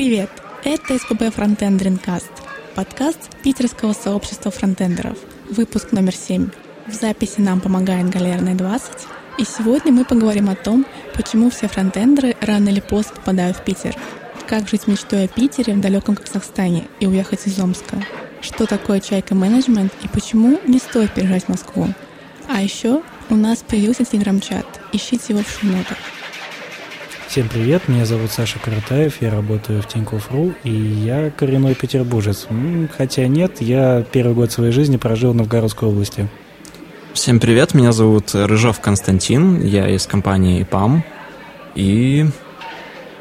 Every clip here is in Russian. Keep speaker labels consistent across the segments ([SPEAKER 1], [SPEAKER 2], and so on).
[SPEAKER 1] Привет! Это СПБ Фронтенд Ринкаст, подкаст питерского сообщества фронтендеров, выпуск номер 7. В записи нам помогает Галерная 20, и сегодня мы поговорим о том, почему все фронтендеры рано или поздно попадают в Питер, как жить мечтой о Питере в далеком Казахстане и уехать из Омска, что такое чайка менеджмент и почему не стоит переезжать в Москву. А еще у нас появился телеграм-чат, ищите его в шоу-нотах.
[SPEAKER 2] Всем привет, меня зовут Саша Каратаев, я работаю в Тинькофф.ру, и я коренной петербуржец. Хотя нет, я первый год своей жизни прожил в Новгородской области.
[SPEAKER 3] Всем привет, меня зовут Рыжов Константин, я из компании ПАМ, и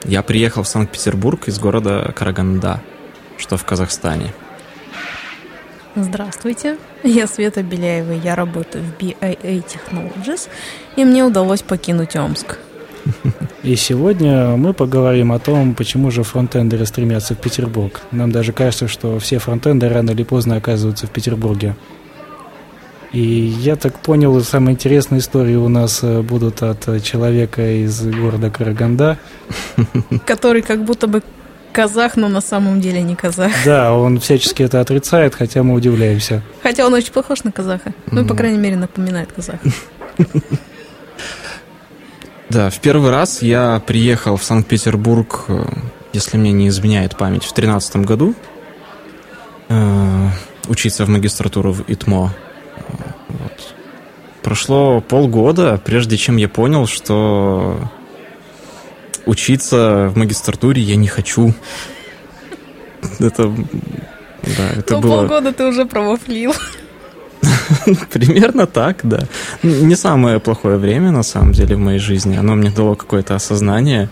[SPEAKER 3] я приехал в Санкт-Петербург из города Караганда, что в Казахстане.
[SPEAKER 4] Здравствуйте, я Света Беляева, я работаю в BIA Technologies, и мне удалось покинуть Омск.
[SPEAKER 2] И сегодня мы поговорим о том, почему же фронтендеры стремятся в Петербург. Нам даже кажется, что все фронтендеры рано или поздно оказываются в Петербурге. И я так понял, самые интересные истории у нас э, будут от человека из города Караганда.
[SPEAKER 4] Который как будто бы казах, но на самом деле не казах.
[SPEAKER 2] Да, он всячески это отрицает, хотя мы удивляемся.
[SPEAKER 4] Хотя он очень похож на казаха. Ну, по крайней мере, напоминает казаха.
[SPEAKER 3] Да, в первый раз я приехал в Санкт-Петербург, э, если мне не изменяет память, в 2013 году э, учиться в магистратуру в ИТМО. Вот. Прошло полгода, прежде чем я понял, что учиться в магистратуре я не хочу. Это,
[SPEAKER 4] да, это ну, было... полгода ты уже провафлил.
[SPEAKER 3] Примерно так, да. Не самое плохое время, на самом деле, в моей жизни. Оно мне дало какое-то осознание.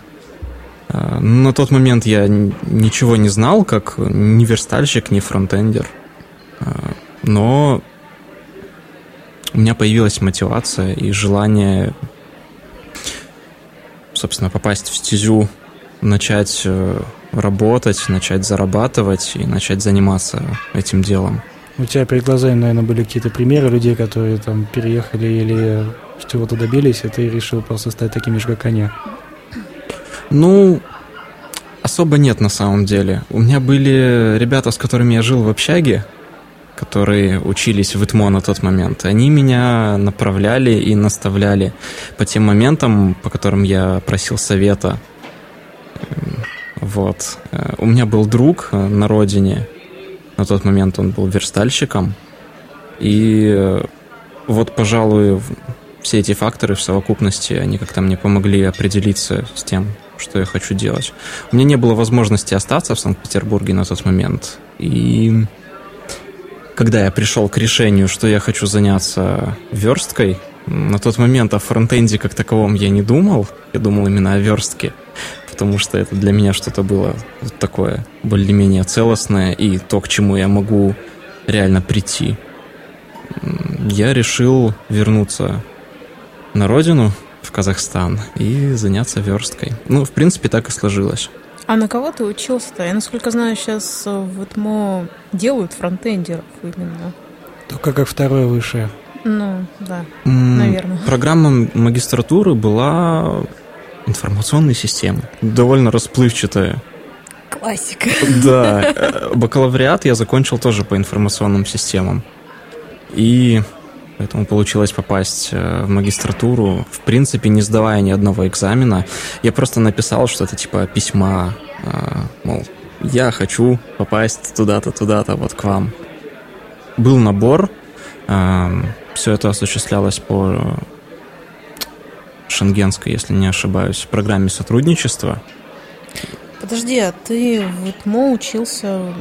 [SPEAKER 3] А, на тот момент я ничего не знал, как ни верстальщик, ни фронтендер. А, но у меня появилась мотивация и желание, собственно, попасть в стезю, начать э, работать, начать зарабатывать и начать заниматься этим делом.
[SPEAKER 2] У тебя перед глазами, наверное, были какие-то примеры людей, которые там переехали или чего-то добились, и ты решил просто стать таким же, как они?
[SPEAKER 3] Ну, особо нет на самом деле. У меня были ребята, с которыми я жил в общаге, которые учились в ИТМО на тот момент. Они меня направляли и наставляли по тем моментам, по которым я просил совета. Вот. Э, у меня был друг э, на родине, на тот момент он был верстальщиком. И э, вот, пожалуй, все эти факторы в совокупности, они как-то мне помогли определиться с тем, что я хочу делать. У меня не было возможности остаться в Санкт-Петербурге на тот момент. И когда я пришел к решению, что я хочу заняться версткой, на тот момент о фронтенде как таковом я не думал. Я думал именно о верстке потому что это для меня что-то было такое более-менее целостное и то, к чему я могу реально прийти. Я решил вернуться на родину, в Казахстан, и заняться версткой. Ну, в принципе, так и сложилось.
[SPEAKER 4] А на кого ты учился-то? Я, насколько знаю, сейчас в ЭТМО делают фронтендеров именно.
[SPEAKER 2] Только как второе высшее.
[SPEAKER 4] Ну, да, наверное.
[SPEAKER 3] Программа магистратуры была информационные системы. Довольно расплывчатая.
[SPEAKER 4] Классика.
[SPEAKER 3] Да. Э, бакалавриат я закончил тоже по информационным системам. И поэтому получилось попасть э, в магистратуру, в принципе, не сдавая ни одного экзамена. Я просто написал что-то типа письма, э, мол, я хочу попасть туда-то, туда-то, вот к вам. Был набор, все это осуществлялось по шенгенской, если не ошибаюсь, программе сотрудничества.
[SPEAKER 4] Подожди, а ты в ИТМО учился,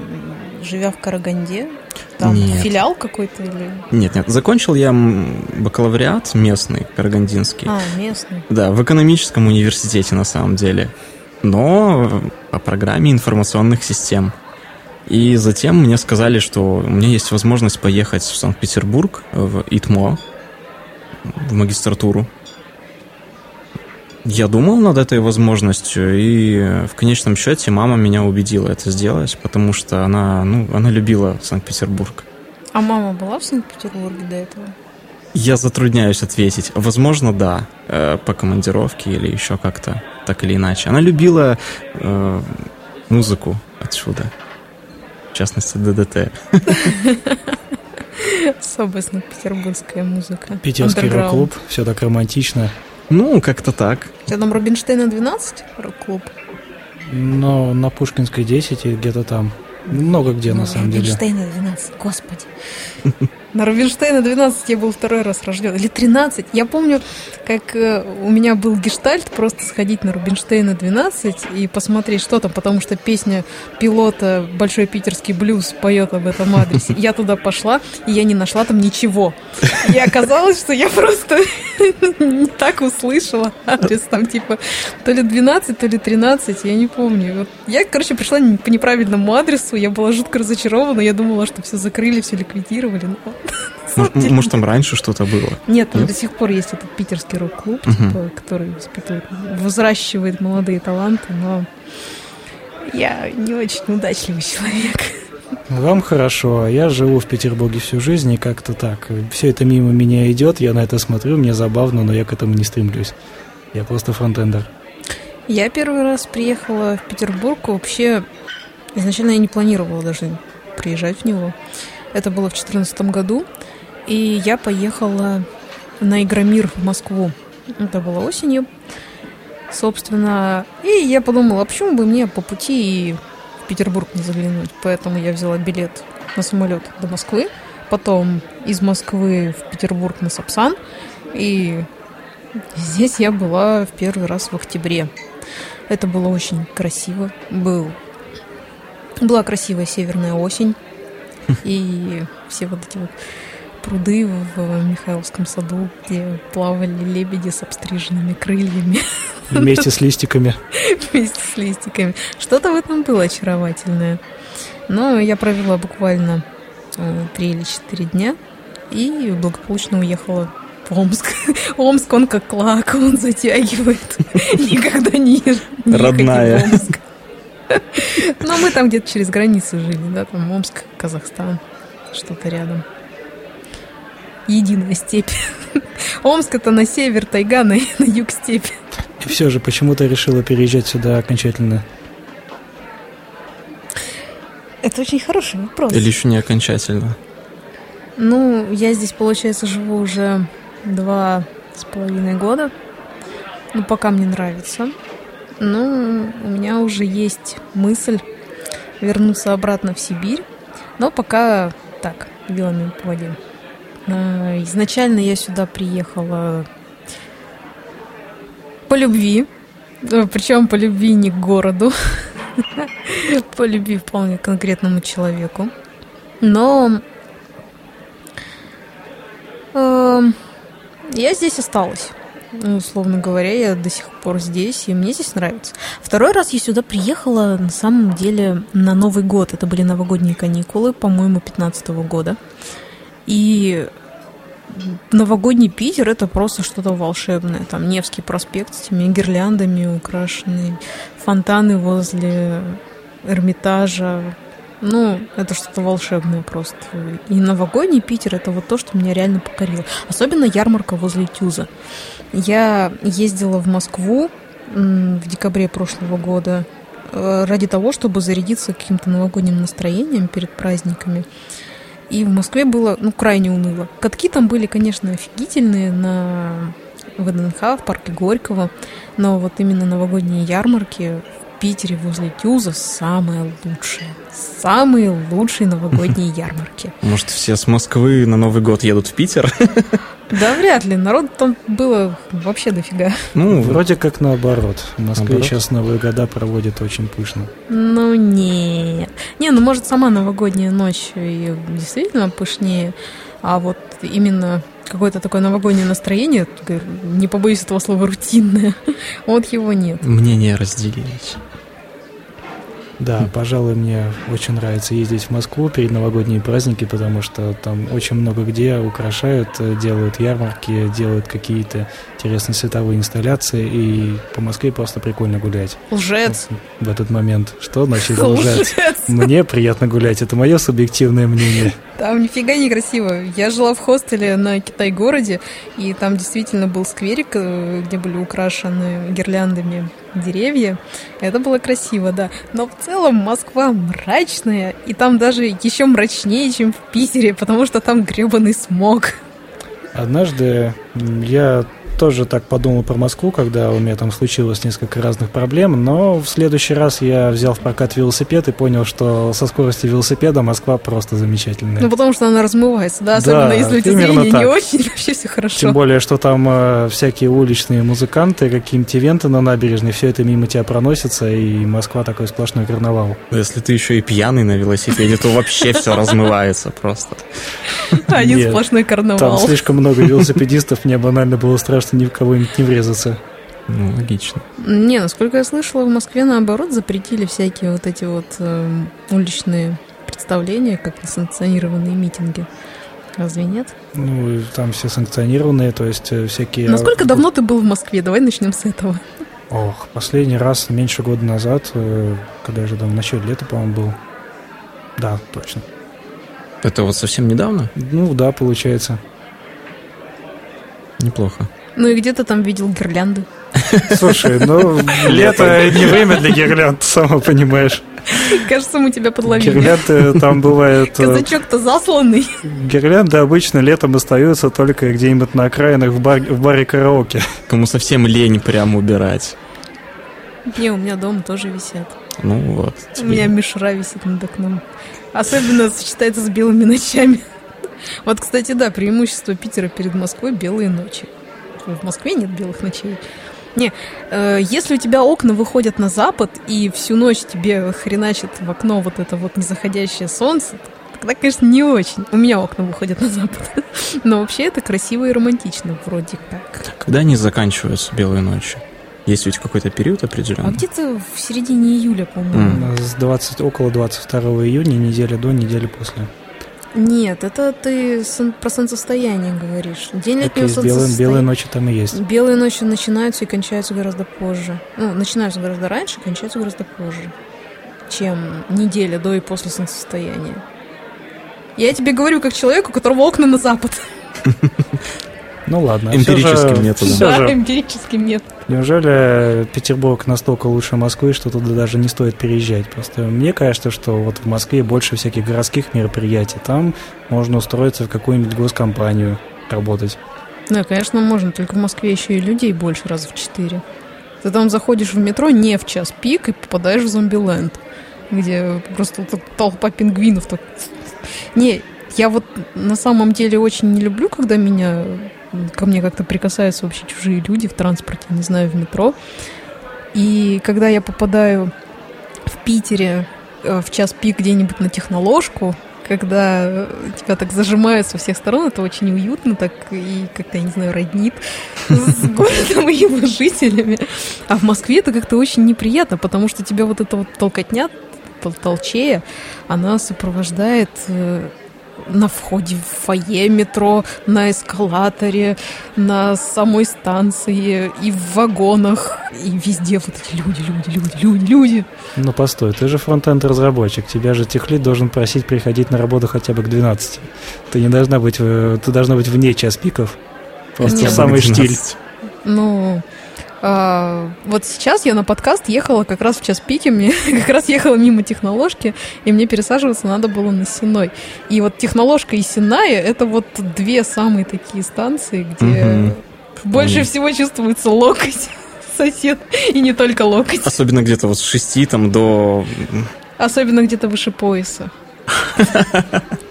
[SPEAKER 4] живя в Караганде? Там нет. филиал какой-то или?
[SPEAKER 3] Нет, нет. Закончил я бакалавриат местный, карагандинский.
[SPEAKER 4] А, местный.
[SPEAKER 3] Да, в экономическом университете на самом деле. Но по программе информационных систем. И затем мне сказали, что у меня есть возможность поехать в Санкт-Петербург, в ИТМО, в магистратуру. Я думал над этой возможностью, и в конечном счете мама меня убедила это сделать, потому что она, ну, она любила Санкт-Петербург.
[SPEAKER 4] А мама была в Санкт-Петербурге до этого?
[SPEAKER 3] Я затрудняюсь ответить. Возможно, да, э, по командировке или еще как-то, так или иначе. Она любила э, музыку отсюда. В частности, ДДТ.
[SPEAKER 4] Особая санкт-петербургская музыка.
[SPEAKER 2] Питерский рок-клуб, все так романтично.
[SPEAKER 3] Ну, как-то так.
[SPEAKER 4] У тебя там Рубинштейна 12 рок-клуб?
[SPEAKER 2] Но на Пушкинской 10 и где-то там. Много где, на самом деле.
[SPEAKER 4] Рубинштейна 12, господи. На Рубинштейна 12 я был второй раз рожден. Или 13. Я помню, как э, у меня был гештальт просто сходить на Рубинштейна 12 и посмотреть, что там, потому что песня пилота «Большой питерский блюз» поет об этом адресе. Я туда пошла, и я не нашла там ничего. И оказалось, что я просто не так услышала адрес. Там типа то ли 12, то ли 13, я не помню. Я, короче, пришла по неправильному адресу, я была жутко разочарована, я думала, что все закрыли, все ликвидировали. Но
[SPEAKER 3] может, может, там раньше что-то было?
[SPEAKER 4] Нет, там Нет? до сих пор есть этот питерский рок-клуб, угу. типа, который воспитывает, взращивает молодые таланты, но я не очень удачливый человек.
[SPEAKER 2] Вам хорошо, а я живу в Петербурге всю жизнь, и как-то так. Все это мимо меня идет, я на это смотрю, мне забавно, но я к этому не стремлюсь. Я просто фронтендер.
[SPEAKER 4] Я первый раз приехала в Петербург, вообще изначально я не планировала даже приезжать в него. Это было в 2014 году. И я поехала на Игромир в Москву. Это было осенью. Собственно, и я подумала, а почему бы мне по пути и в Петербург не заглянуть? Поэтому я взяла билет на самолет до Москвы, потом из Москвы в Петербург на Сапсан, и здесь я была в первый раз в октябре. Это было очень красиво. Был... Была красивая северная осень, и все вот эти вот пруды в Михайловском саду, где плавали лебеди с обстриженными крыльями.
[SPEAKER 2] Вместе с листиками.
[SPEAKER 4] Вместе с листиками. Что-то в этом было очаровательное. Но я провела буквально э, три или четыре дня и благополучно уехала в Омск. Омск, он как клак, он затягивает. Никогда не, не
[SPEAKER 3] Родная. в Омск.
[SPEAKER 4] Но мы там где-то через границу жили, да, там Омск, Казахстан, что-то рядом. Единая степь. Омск это на север, тайга, на, на юг степь.
[SPEAKER 2] И все же, почему ты решила переезжать сюда окончательно?
[SPEAKER 4] Это очень хороший вопрос.
[SPEAKER 3] Или еще не окончательно?
[SPEAKER 4] Ну, я здесь, получается, живу уже два с половиной года. Ну, пока мне нравится. Ну, у меня уже есть мысль вернуться обратно в Сибирь, но пока так, вилами по воде. А, изначально я сюда приехала по любви, э, причем по любви не к городу, по любви вполне конкретному человеку. Но э, я здесь осталась. Ну, условно говоря, я до сих пор здесь, и мне здесь нравится. Второй раз я сюда приехала, на самом деле, на Новый год. Это были новогодние каникулы, по-моему, 15 -го года. И новогодний Питер это просто что-то волшебное. Там Невский проспект с этими гирляндами украшенные, фонтаны возле Эрмитажа, ну, это что-то волшебное просто. И новогодний Питер это вот то, что меня реально покорило. Особенно ярмарка возле Тюза. Я ездила в Москву в декабре прошлого года э, ради того, чтобы зарядиться каким-то новогодним настроением перед праздниками. И в Москве было, ну, крайне уныло. Катки там были, конечно, офигительные на ВДНХ, в парке Горького, но вот именно новогодние ярмарки Питере возле Тюза самое лучшее. Самые лучшие новогодние ярмарки.
[SPEAKER 3] Может, все с Москвы на Новый год едут в Питер?
[SPEAKER 4] Да вряд ли. Народ там было вообще дофига.
[SPEAKER 2] Ну, вроде как наоборот. В Москве наоборот? сейчас Новые года проводят очень пышно.
[SPEAKER 4] Ну, нет. Не, ну, может, сама новогодняя ночь и действительно пышнее, а вот именно какое-то такое новогоднее настроение, не побоюсь этого слова, рутинное, вот его нет.
[SPEAKER 3] Мнения разделились.
[SPEAKER 2] Да, пожалуй, мне очень нравится ездить в Москву перед новогодние праздники, потому что там очень много где украшают, делают ярмарки, делают какие-то интересные световые инсталляции, и по Москве просто прикольно гулять.
[SPEAKER 4] Лжец.
[SPEAKER 2] В этот момент. Что значит лжец? лжец? Мне приятно гулять, это мое субъективное мнение.
[SPEAKER 4] Там нифига не красиво. Я жила в хостеле на Китай-городе, и там действительно был скверик, э, где были украшены гирляндами деревья. Это было красиво, да. Но в целом Москва мрачная, и там даже еще мрачнее, чем в Питере, потому что там гребаный смог.
[SPEAKER 2] Однажды я тоже так подумал про Москву, когда у меня там случилось несколько разных проблем, но в следующий раз я взял в прокат велосипед и понял, что со скоростью велосипеда Москва просто замечательная.
[SPEAKER 4] Ну, потому что она размывается, да, особенно
[SPEAKER 2] Да,
[SPEAKER 4] если у тебя зрение
[SPEAKER 2] так.
[SPEAKER 4] не очень, вообще все хорошо.
[SPEAKER 2] Тем более, что там э, всякие уличные музыканты, какие-нибудь ивенты на набережной, все это мимо тебя проносится, и Москва такой сплошной карнавал.
[SPEAKER 3] Если ты еще и пьяный на велосипеде, то вообще все размывается просто.
[SPEAKER 4] Один сплошной
[SPEAKER 2] Там
[SPEAKER 4] карнавал.
[SPEAKER 2] слишком много велосипедистов, мне банально было страшно ни в кого-нибудь не врезаться.
[SPEAKER 3] Ну, логично.
[SPEAKER 4] Не, насколько я слышала, в Москве наоборот запретили всякие вот эти вот эм, уличные представления, как несанкционированные митинги. Разве нет?
[SPEAKER 2] Ну, там все санкционированные, то есть э, всякие...
[SPEAKER 4] Насколько давно ты был в Москве? Давай начнем с этого.
[SPEAKER 2] Ох, последний раз меньше года назад, э, когда я же там в начале лета, по-моему, был. Да, точно.
[SPEAKER 3] Это вот совсем недавно?
[SPEAKER 2] Ну, да, получается.
[SPEAKER 3] Неплохо.
[SPEAKER 4] Ну и где ты там видел гирлянды?
[SPEAKER 2] Слушай, ну, лето не время для гирлянд, сама понимаешь.
[SPEAKER 4] Кажется, мы тебя подловили.
[SPEAKER 2] Гирлянды там бывают... э,
[SPEAKER 4] Казачок-то засланный.
[SPEAKER 2] Гирлянды обычно летом остаются только где-нибудь на окраинах в, бар- в баре караоке.
[SPEAKER 3] Кому совсем лень прям убирать.
[SPEAKER 4] Не, у меня дома тоже висят.
[SPEAKER 3] Ну вот.
[SPEAKER 4] У меня мишура висит над окном. Особенно сочетается с белыми ночами. Вот, кстати, да, преимущество Питера перед Москвой – белые ночи. В Москве нет белых ночей. Не, э, если у тебя окна выходят на запад, и всю ночь тебе хреначит в окно вот это вот незаходящее солнце, тогда, конечно, не очень. У меня окна выходят на запад. Но вообще это красиво и романтично вроде как.
[SPEAKER 3] Когда они заканчиваются, белые ночи? Есть ведь какой-то период
[SPEAKER 4] А
[SPEAKER 3] определенный?
[SPEAKER 4] где-то в середине июля, по-моему.
[SPEAKER 3] М.
[SPEAKER 2] С 20, около 22 июня, неделя до, недели после.
[SPEAKER 4] Нет, это ты про солнцестояние говоришь. День летнего
[SPEAKER 2] есть белые,
[SPEAKER 4] солнцестояния.
[SPEAKER 2] белые ночи там и есть.
[SPEAKER 4] Белые ночи начинаются и кончаются гораздо позже. Ну, начинаются гораздо раньше, кончаются гораздо позже, чем неделя до и после солнцестояния. Я тебе говорю как человеку, у которого окна на запад.
[SPEAKER 2] Ну ладно.
[SPEAKER 3] Эмпирическим
[SPEAKER 2] же-
[SPEAKER 3] методом.
[SPEAKER 4] да,
[SPEAKER 2] же,
[SPEAKER 4] эмпирическим нет.
[SPEAKER 2] Неужели Петербург настолько лучше Москвы, что туда даже не стоит переезжать? Просто мне кажется, что вот в Москве больше всяких городских мероприятий. Там можно устроиться в какую-нибудь госкомпанию работать.
[SPEAKER 4] Ну, конечно, можно, только в Москве еще и людей больше раза в четыре. Ты там заходишь в метро не в час пик и попадаешь в зомбиленд, где просто толпа пингвинов так... Не, я вот на самом деле очень не люблю, когда меня ко мне как-то прикасаются вообще чужие люди в транспорте, не знаю, в метро. И когда я попадаю в Питере э, в час пик где-нибудь на техноложку, когда тебя так зажимают со всех сторон, это очень уютно, так и как-то, я не знаю, роднит с городом и его жителями. А в Москве это как-то очень неприятно, потому что тебя вот эта вот толкотня, тол- толчея, она сопровождает э, на входе в фойе метро, на эскалаторе, на самой станции и в вагонах. И везде вот эти люди, люди, люди, люди, люди.
[SPEAKER 2] Ну постой, ты же фронтенд разработчик, тебя же техлит должен просить приходить на работу хотя бы к 12. Ты не должна быть, в- ты должна быть вне час пиков. Просто
[SPEAKER 4] Нет.
[SPEAKER 2] в самый штиль.
[SPEAKER 4] Ну, а, вот сейчас я на подкаст ехала как раз в час пики, мне как раз ехала мимо техноложки, и мне пересаживаться надо было на Синой. И вот техноложка и Синая — это вот две самые такие станции, где
[SPEAKER 3] Мгм.
[SPEAKER 4] больше
[SPEAKER 3] Понял.
[SPEAKER 4] всего чувствуется локоть сосед, и не только локоть,
[SPEAKER 3] Особенно где-то вот с 6 там до...
[SPEAKER 4] особенно где-то выше пояса.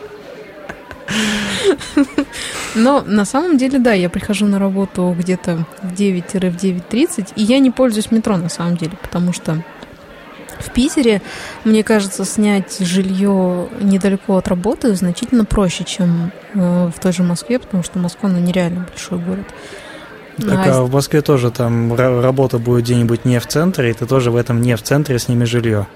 [SPEAKER 4] Но на самом деле, да, я прихожу на работу где-то в 9-9.30, и я не пользуюсь метро на самом деле, потому что в Питере, мне кажется, снять жилье недалеко от работы значительно проще, чем э, в той же Москве, потому что Москва, ну, нереально большой город.
[SPEAKER 2] Так,
[SPEAKER 4] А
[SPEAKER 2] а в Москве тоже там ра- работа будет где-нибудь не в центре, и ты тоже в этом не в центре снимешь жилье.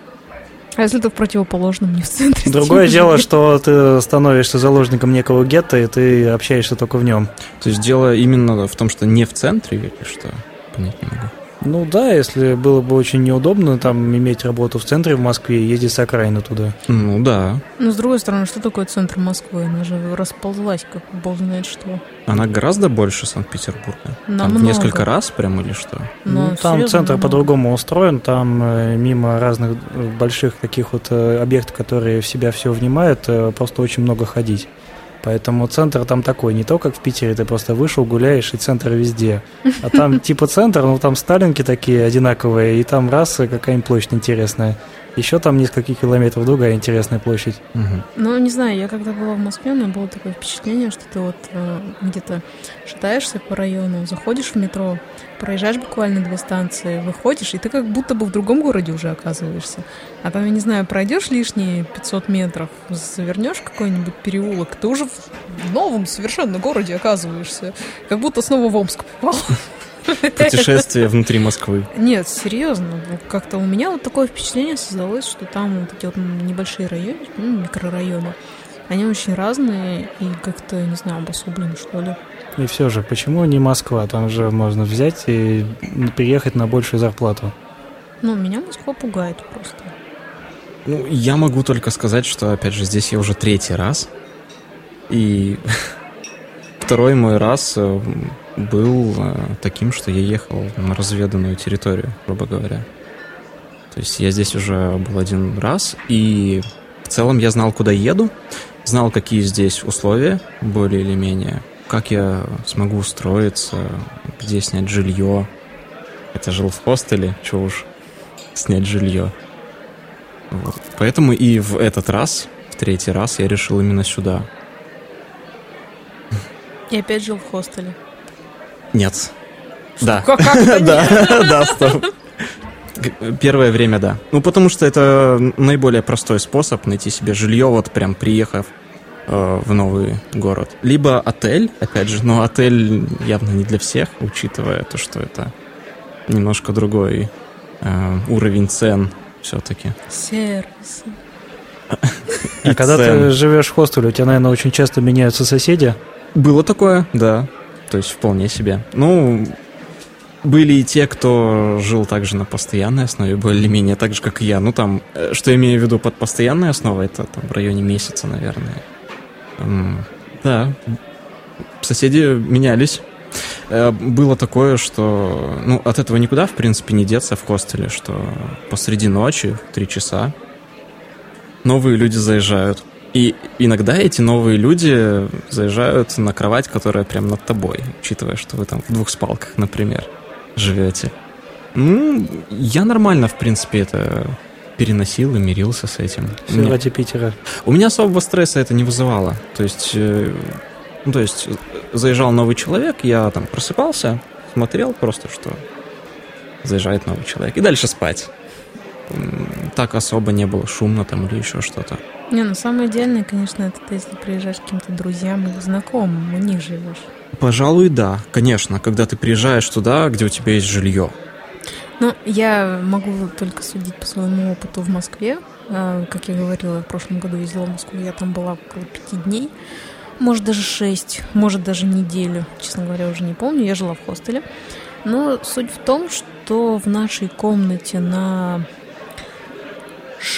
[SPEAKER 4] А если ты в противоположном, не в центре?
[SPEAKER 2] Другое
[SPEAKER 4] снимешь
[SPEAKER 2] дело, что ты становишься заложником некого гетто, и ты общаешься только в нем.
[SPEAKER 3] То есть дело именно в том, что не в центре или что? Понять не могу.
[SPEAKER 2] Ну да, если было бы очень неудобно там иметь работу в центре в Москве и ездить с окраины туда.
[SPEAKER 3] Ну да.
[SPEAKER 4] Но с другой стороны, что такое центр Москвы? Она же расползлась, как бог знает что.
[SPEAKER 3] Она гораздо больше Санкт-Петербурга. Там в
[SPEAKER 4] Намного.
[SPEAKER 3] несколько раз прям или что?
[SPEAKER 4] Но
[SPEAKER 2] Ну, там
[SPEAKER 4] серьезно,
[SPEAKER 2] центр
[SPEAKER 4] намного.
[SPEAKER 2] по-другому устроен, там э, мимо разных э, больших таких вот э, объектов, которые в себя все внимают, просто очень много ходить. Поэтому центр там такой, не то, как в Питере, ты просто вышел, гуляешь, и центр везде. А там типа центр, ну там сталинки такие одинаковые, и там раз э, какая-нибудь площадь интересная. Еще там несколько километров другая интересная площадь.
[SPEAKER 4] Ну, не знаю, я когда была в Москве, у меня было такое впечатление, что ты вот э, где-то шатаешься по району, заходишь в метро, проезжаешь буквально две станции, выходишь, и ты как будто бы в другом городе уже оказываешься. А там, я не знаю, пройдешь лишние 500 метров, завернешь какой-нибудь переулок, ты уже в новом совершенно городе оказываешься. Как будто снова в Омск попал.
[SPEAKER 3] Путешествие внутри Москвы.
[SPEAKER 4] Нет, серьезно. Как-то у меня вот такое впечатление создалось, что там вот эти вот небольшие районы, ну, микрорайоны, они очень разные и как-то, не знаю, обособлены, что ли.
[SPEAKER 2] И все же, почему не Москва? Там же можно взять и переехать на большую зарплату.
[SPEAKER 4] Ну, меня Москва пугает просто.
[SPEAKER 3] Ну, я могу только сказать, что, опять же, здесь я уже третий раз. И второй мой раз э, был э, таким, что я ехал на разведанную территорию, грубо говоря. То есть я здесь уже был один раз, и в целом я знал, куда еду, знал, какие здесь условия, более или менее, как я смогу устроиться, где снять жилье. Это жил в хостеле, чего уж снять жилье. Вот. Поэтому и в этот раз, в третий раз, я решил именно сюда.
[SPEAKER 4] И опять жил в хостеле.
[SPEAKER 3] Нет. Да.
[SPEAKER 4] Как,
[SPEAKER 3] Да, да, стоп. Первое время, да. Ну, потому что это наиболее простой способ найти себе жилье, вот прям приехав э, в новый город. Либо отель, опять же, но отель явно не для всех, учитывая то, что это немножко другой э, уровень цен все-таки.
[SPEAKER 4] Сервис.
[SPEAKER 2] А когда ты живешь в хостеле, у тебя, наверное, очень часто меняются соседи.
[SPEAKER 3] Было такое, да. То есть вполне себе. Ну, были и те, кто жил также на постоянной основе, более-менее так же, как и я. Ну, там, э, что я имею в виду под постоянной основой, это там в районе месяца, наверное. Да, соседи менялись. Э, Было такое, что... Ну, от этого никуда, в принципе, не деться в хостеле, что посреди ночи, в три часа, новые люди заезжают. И иногда эти новые люди заезжают на кровать, которая прям над тобой, учитывая, что вы там в двух спалках, например, живете. Ну, я нормально, в принципе, это переносил и мирился с этим.
[SPEAKER 2] Все
[SPEAKER 3] Мне-
[SPEAKER 2] ради Питера.
[SPEAKER 3] у меня особого стресса это не вызывало. То есть, э, ну, то есть, заезжал новый человек, я там просыпался, смотрел просто, что заезжает новый человек, и дальше спать. Так особо не было шумно там или еще что-то.
[SPEAKER 4] Не, ну самое идеальное, конечно, это ты, если приезжаешь к каким-то друзьям или знакомым, у них живешь.
[SPEAKER 3] Пожалуй, да, конечно, когда ты приезжаешь туда, где у тебя есть жилье.
[SPEAKER 4] Ну, я могу только судить по своему опыту в Москве. А, Как я говорила, в прошлом году ездила в Москву, я там была около пяти дней, может даже шесть, может даже неделю, честно говоря, уже не помню, я жила в хостеле. Но суть в том, что в нашей комнате на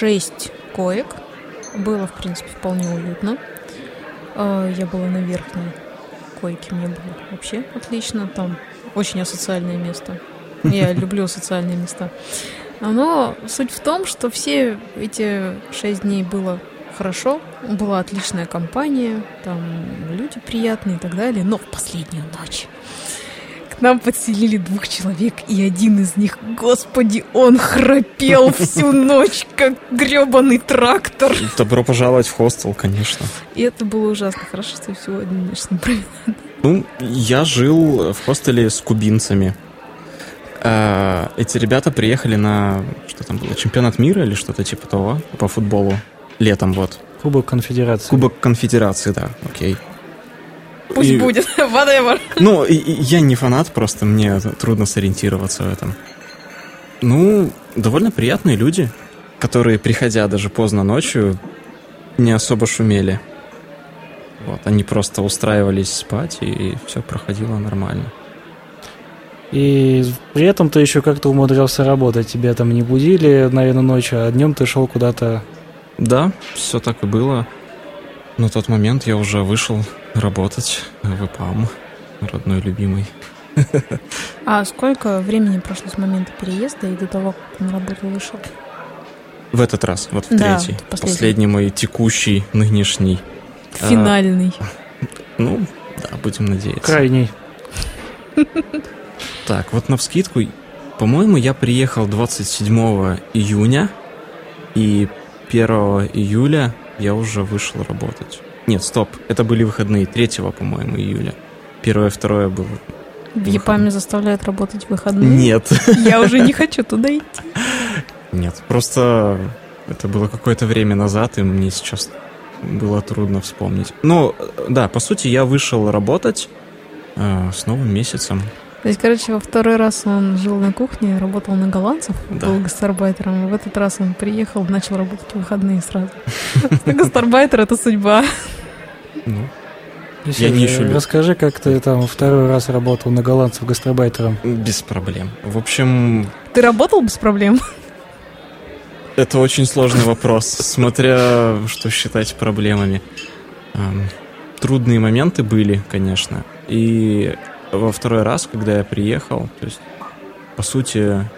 [SPEAKER 4] шесть коек было, в принципе, вполне уютно. А, Я была на верхней койке, мне было вообще отлично, там очень асоциальное место. Я люблю социальные места. Но суть в том, что все эти шесть дней было хорошо, была отличная компания, там люди приятные и так далее. Но в последнюю ночь нам подселили двух человек, и один из них, господи, он храпел всю ночь, как гребаный трактор.
[SPEAKER 3] Добро пожаловать в хостел, конечно.
[SPEAKER 4] И это было ужасно. Хорошо, что я всего одну ночь с ним провела.
[SPEAKER 3] Ну, я жил в хостеле с кубинцами. А, Эти ребята приехали на, что там было, чемпионат мира или что-то типа того, по футболу. Летом вот.
[SPEAKER 2] Кубок конфедерации.
[SPEAKER 3] Кубок конфедерации, да, окей.
[SPEAKER 4] Пусть
[SPEAKER 3] И-
[SPEAKER 4] будет, whatever.
[SPEAKER 3] Ну, и- и я не фанат, просто мне трудно сориентироваться в этом. Ну, довольно приятные люди, которые, приходя даже поздно ночью, не особо шумели. Вот, они просто устраивались спать, и все проходило нормально.
[SPEAKER 2] И при этом ты еще как-то умудрялся работать. Тебя там не будили, наверное, ночью, а днем ты шел куда-то.
[SPEAKER 3] Да, все так и было. На тот момент я уже вышел работать в ИПАМ, родной любимый.
[SPEAKER 4] А сколько времени прошло с момента переезда и до того, как ты на работу вышел?
[SPEAKER 3] В этот раз, вот в
[SPEAKER 4] Да,
[SPEAKER 3] третий.
[SPEAKER 4] последний.
[SPEAKER 3] Последний мой текущий, нынешний. А,
[SPEAKER 4] Финальный.
[SPEAKER 3] Ну, да, будем надеяться.
[SPEAKER 2] Крайний.
[SPEAKER 3] Так, вот на вскидку, по-моему, я приехал 27 июня, и 1 июля я уже вышел работать. Нет, стоп, это были выходные 3, по-моему, июля. Первое, второе было...
[SPEAKER 4] В ЕПАМе заставляют работать в выходные.
[SPEAKER 3] Нет.
[SPEAKER 4] Я уже не хочу туда идти.
[SPEAKER 3] Нет, просто это было какое-то время назад, и мне сейчас было трудно вспомнить. Ну, да, по сути, я вышел работать э, с новым месяцем.
[SPEAKER 4] То есть, короче, во второй раз он жил на кухне, работал на голландцев,
[SPEAKER 3] Да.
[SPEAKER 4] был гастарбайтером. И в этот раз он приехал, начал работать в выходные сразу. Гастарбайтер — это судьба.
[SPEAKER 3] Ну, Я не ищу.
[SPEAKER 2] Расскажи, как ты там второй раз работал на голландцев гастарбайтером.
[SPEAKER 3] без проблем. В общем,
[SPEAKER 4] Ты работал без проблем?
[SPEAKER 3] Это очень сложный вопрос, смотря что считать проблемами. Ам, Трудные моменты были, конечно. И во второй раз, когда я приехал, то есть, по сути,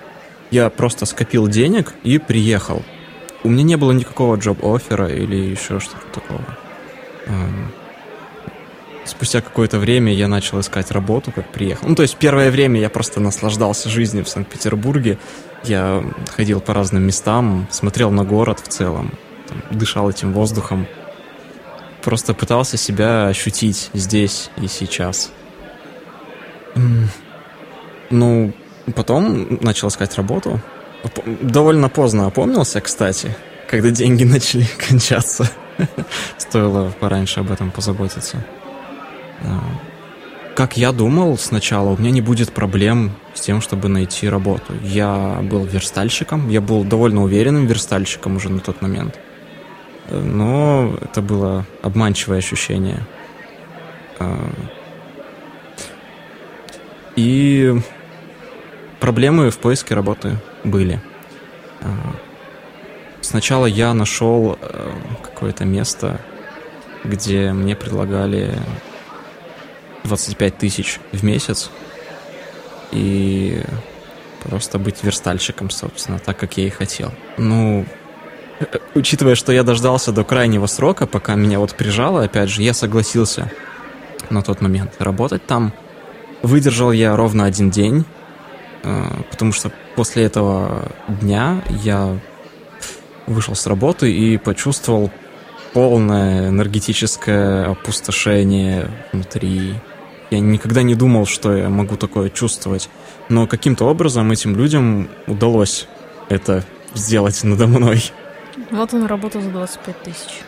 [SPEAKER 3] я просто скопил денег и приехал. У меня не было никакого джоб-оффера или еще что-то такого. Ам, Спустя какое-то время я начал искать работу, как приехал. Ну, то есть первое время я просто наслаждался жизнью в Санкт-Петербурге. Я ходил по разным местам, смотрел на город в целом, там, дышал этим воздухом. Просто пытался себя ощутить здесь и сейчас. Ну, потом начал искать работу. Довольно поздно опомнился, кстати, когда деньги начали кончаться. Стоило пораньше об этом позаботиться. А, Как я думал сначала, у меня не будет проблем с тем, чтобы найти работу. Я был верстальщиком, я был довольно уверенным верстальщиком уже на тот момент. Э, Но это было обманчивое ощущение. И проблемы в поиске работы были. А, Сначала я нашел э, какое-то место, где мне предлагали 25 тысяч в месяц и просто быть верстальщиком, собственно, так, как я и хотел. Ну, э, учитывая, что я дождался до крайнего срока, пока меня вот прижало, опять же, я согласился на тот момент работать там. Выдержал я ровно один день, э, потому что после этого дня я вышел с работы и почувствовал полное энергетическое опустошение внутри. Я никогда не думал, что я могу такое чувствовать. Но каким-то образом этим людям удалось это сделать надо мной.
[SPEAKER 4] Вот он работал за 25 тысяч.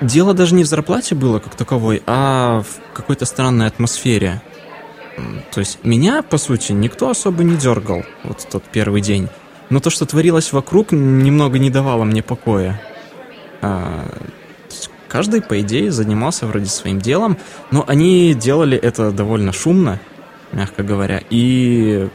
[SPEAKER 3] Дело даже не в зарплате было как таковой, а в какой-то странной атмосфере. То есть меня, по сути, никто особо не дергал вот тот первый день. Но то, что творилось вокруг, немного не давало мне покоя. А, каждый, по идее, занимался вроде своим делом, но они делали это довольно шумно, мягко говоря, и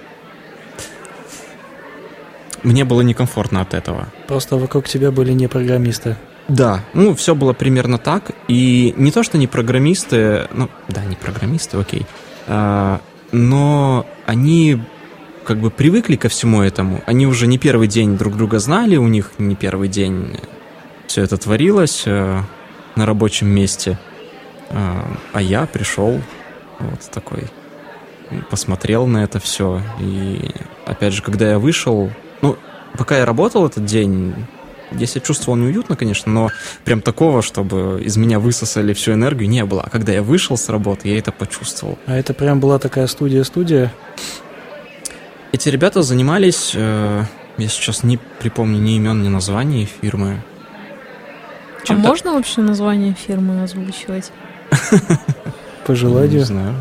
[SPEAKER 3] мне было некомфортно от этого.
[SPEAKER 2] Просто вокруг тебя были не программисты.
[SPEAKER 3] Да, ну, все было примерно так. И не то, что не программисты, ну, да, не программисты, окей. А, но они как бы привыкли ко всему этому. Они уже не первый день друг друга знали, у них не первый день все это творилось э, на рабочем месте. А, а я пришел вот такой, посмотрел на это все. И опять же, когда я вышел, ну, пока я работал этот день, я себя чувствовал неуютно, конечно, но прям такого, чтобы из меня высосали всю энергию, не было. А когда я вышел с работы, я это почувствовал.
[SPEAKER 2] А это прям была такая студия-студия.
[SPEAKER 3] Эти ребята занимались, э, я сейчас не припомню ни имен, ни названий фирмы.
[SPEAKER 4] А
[SPEAKER 3] Чем-то-
[SPEAKER 4] можно вообще название фирмы озвучивать?
[SPEAKER 2] По
[SPEAKER 3] Не
[SPEAKER 2] желанию.
[SPEAKER 3] знаю,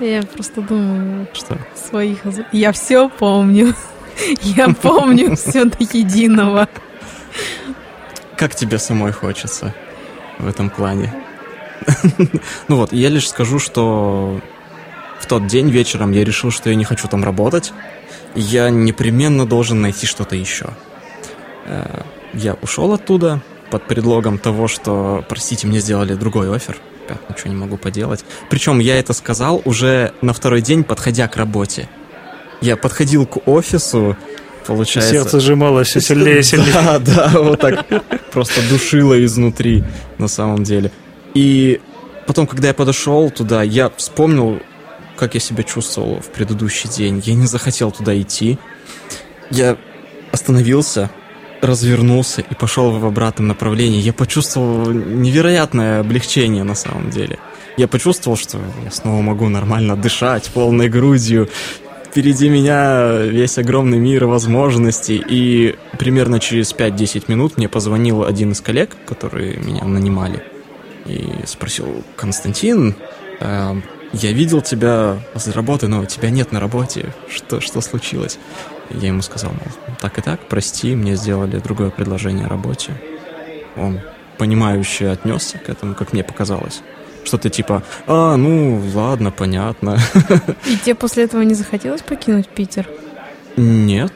[SPEAKER 4] Я просто думаю,
[SPEAKER 3] что.
[SPEAKER 4] своих... Я все помню. Я помню все до единого.
[SPEAKER 3] Как тебе самой хочется в этом плане? Ну вот, я лишь скажу, что в тот день вечером я решил, что я не хочу там работать. Я непременно должен найти что-то еще. Э, я ушел оттуда под предлогом того, что, простите, мне сделали другой офер. Опять ничего не могу поделать. Причем я это сказал уже на второй день, подходя к работе. Я подходил к офису, получается...
[SPEAKER 2] Сердце сжималось все сильнее и сильнее.
[SPEAKER 3] Да, да, вот так просто душило изнутри, на самом деле. И потом, когда я подошел туда, я вспомнил, как я себя чувствовал в предыдущий день. Я не захотел туда идти. Я остановился, развернулся и пошел в обратном направлении. Я почувствовал невероятное облегчение на самом деле. Я почувствовал, что я снова могу нормально дышать полной грудью. Впереди меня весь огромный мир возможностей. И примерно через 5-10 минут мне позвонил один из коллег, которые меня нанимали. И спросил, Константин, э, я видел тебя после работы, но тебя нет на работе. Что, что случилось? Я ему сказал, мол, так и так, прости, мне сделали другое предложение о работе. Он понимающе отнесся к этому, как мне показалось. Что-то типа, а, ну, ладно, понятно.
[SPEAKER 4] И тебе после этого не захотелось покинуть Питер?
[SPEAKER 3] Нет,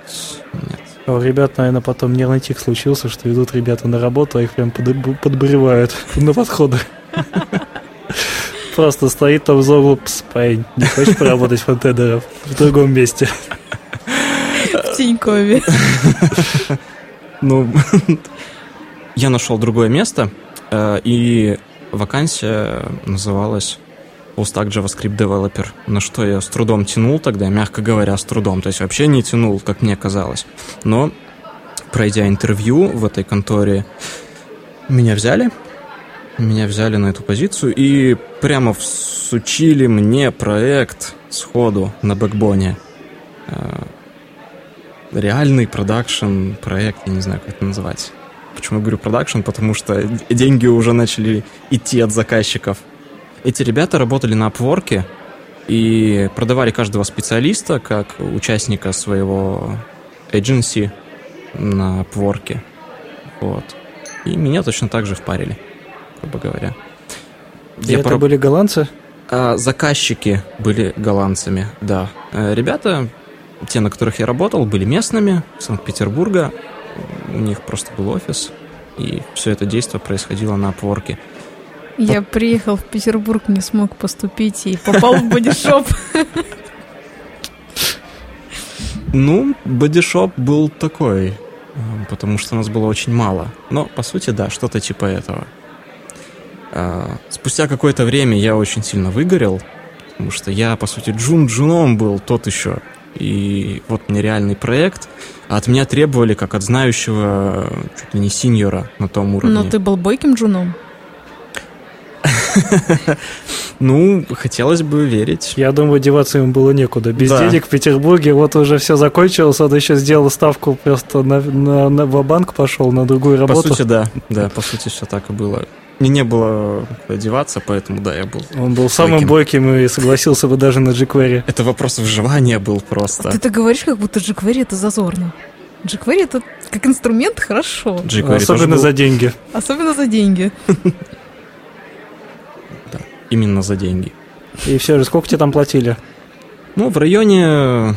[SPEAKER 3] нет.
[SPEAKER 2] А у ребят, наверное, потом нервный тик случился, что идут ребята на работу, а их прям под- подбревают на подходы. Просто стоит там за углом, «Пс, парень, не хочешь поработать фронтендером в другом месте?
[SPEAKER 4] В Тинькове.
[SPEAKER 3] Ну, я нашел другое место, э, и вакансия называлась Full Stack JavaScript Developer, на что я с трудом тянул тогда, мягко говоря, с трудом, то есть вообще не тянул, как мне казалось. Но, пройдя интервью в этой конторе, меня взяли, меня взяли на эту позицию и прямо всучили мне проект сходу на Backbone е. Э, Реальный production проект, я не знаю, как это называть. Почему я говорю production? Потому что деньги уже начали идти от заказчиков. Эти ребята работали на Upwork и продавали каждого специалиста как участника своего agency на Upwork. Вот. И меня точно так же впарили, грубо говоря.
[SPEAKER 2] И это
[SPEAKER 3] пораб-
[SPEAKER 2] были голландцы?
[SPEAKER 3] а, заказчики были голландцами, да. Э, Ребята, те, на которых я работал, были местными, Санкт-Петербурга. У них просто был офис, и все это действие происходило на Upwork.
[SPEAKER 4] Я приехал в Петербург, не смог поступить и попал в бодишоп.
[SPEAKER 3] Ну, бодишоп был такой, э, потому что нас было очень мало. Но, по сути, да, что-то типа этого. А, Спустя какое-то время я очень сильно выгорел, потому что я, по сути, джун-джуном был тот еще. И вот мне реальный проект, а от меня требовали, как от знающего, чуть ли не синьора на том уровне.
[SPEAKER 4] Но ты был бойким джуном.
[SPEAKER 3] Ну, хотелось бы верить.
[SPEAKER 2] Я думаю, деваться ему было некуда. Без
[SPEAKER 3] Да.
[SPEAKER 2] денег в Петербурге, вот уже все закончилось, он еще сделал ставку просто на, на, на банк пошел на другую
[SPEAKER 3] По
[SPEAKER 2] работу.
[SPEAKER 3] сути, да. Да, по сути, все так и было. Мне не было куда деваться, поэтому, да, я был
[SPEAKER 2] Он был самым
[SPEAKER 3] Бойким.
[SPEAKER 2] бойким и согласился бы даже на jQuery.
[SPEAKER 3] Это вопрос выживания был просто.
[SPEAKER 4] Ты так говоришь, как будто jQuery это зазорно. jQuery это как инструмент хорошо.
[SPEAKER 3] jQuery
[SPEAKER 2] Особенно за деньги.
[SPEAKER 4] Особенно за деньги.
[SPEAKER 3] именно за деньги.
[SPEAKER 2] И все же, сколько тебе там платили?
[SPEAKER 3] Ну, в районе...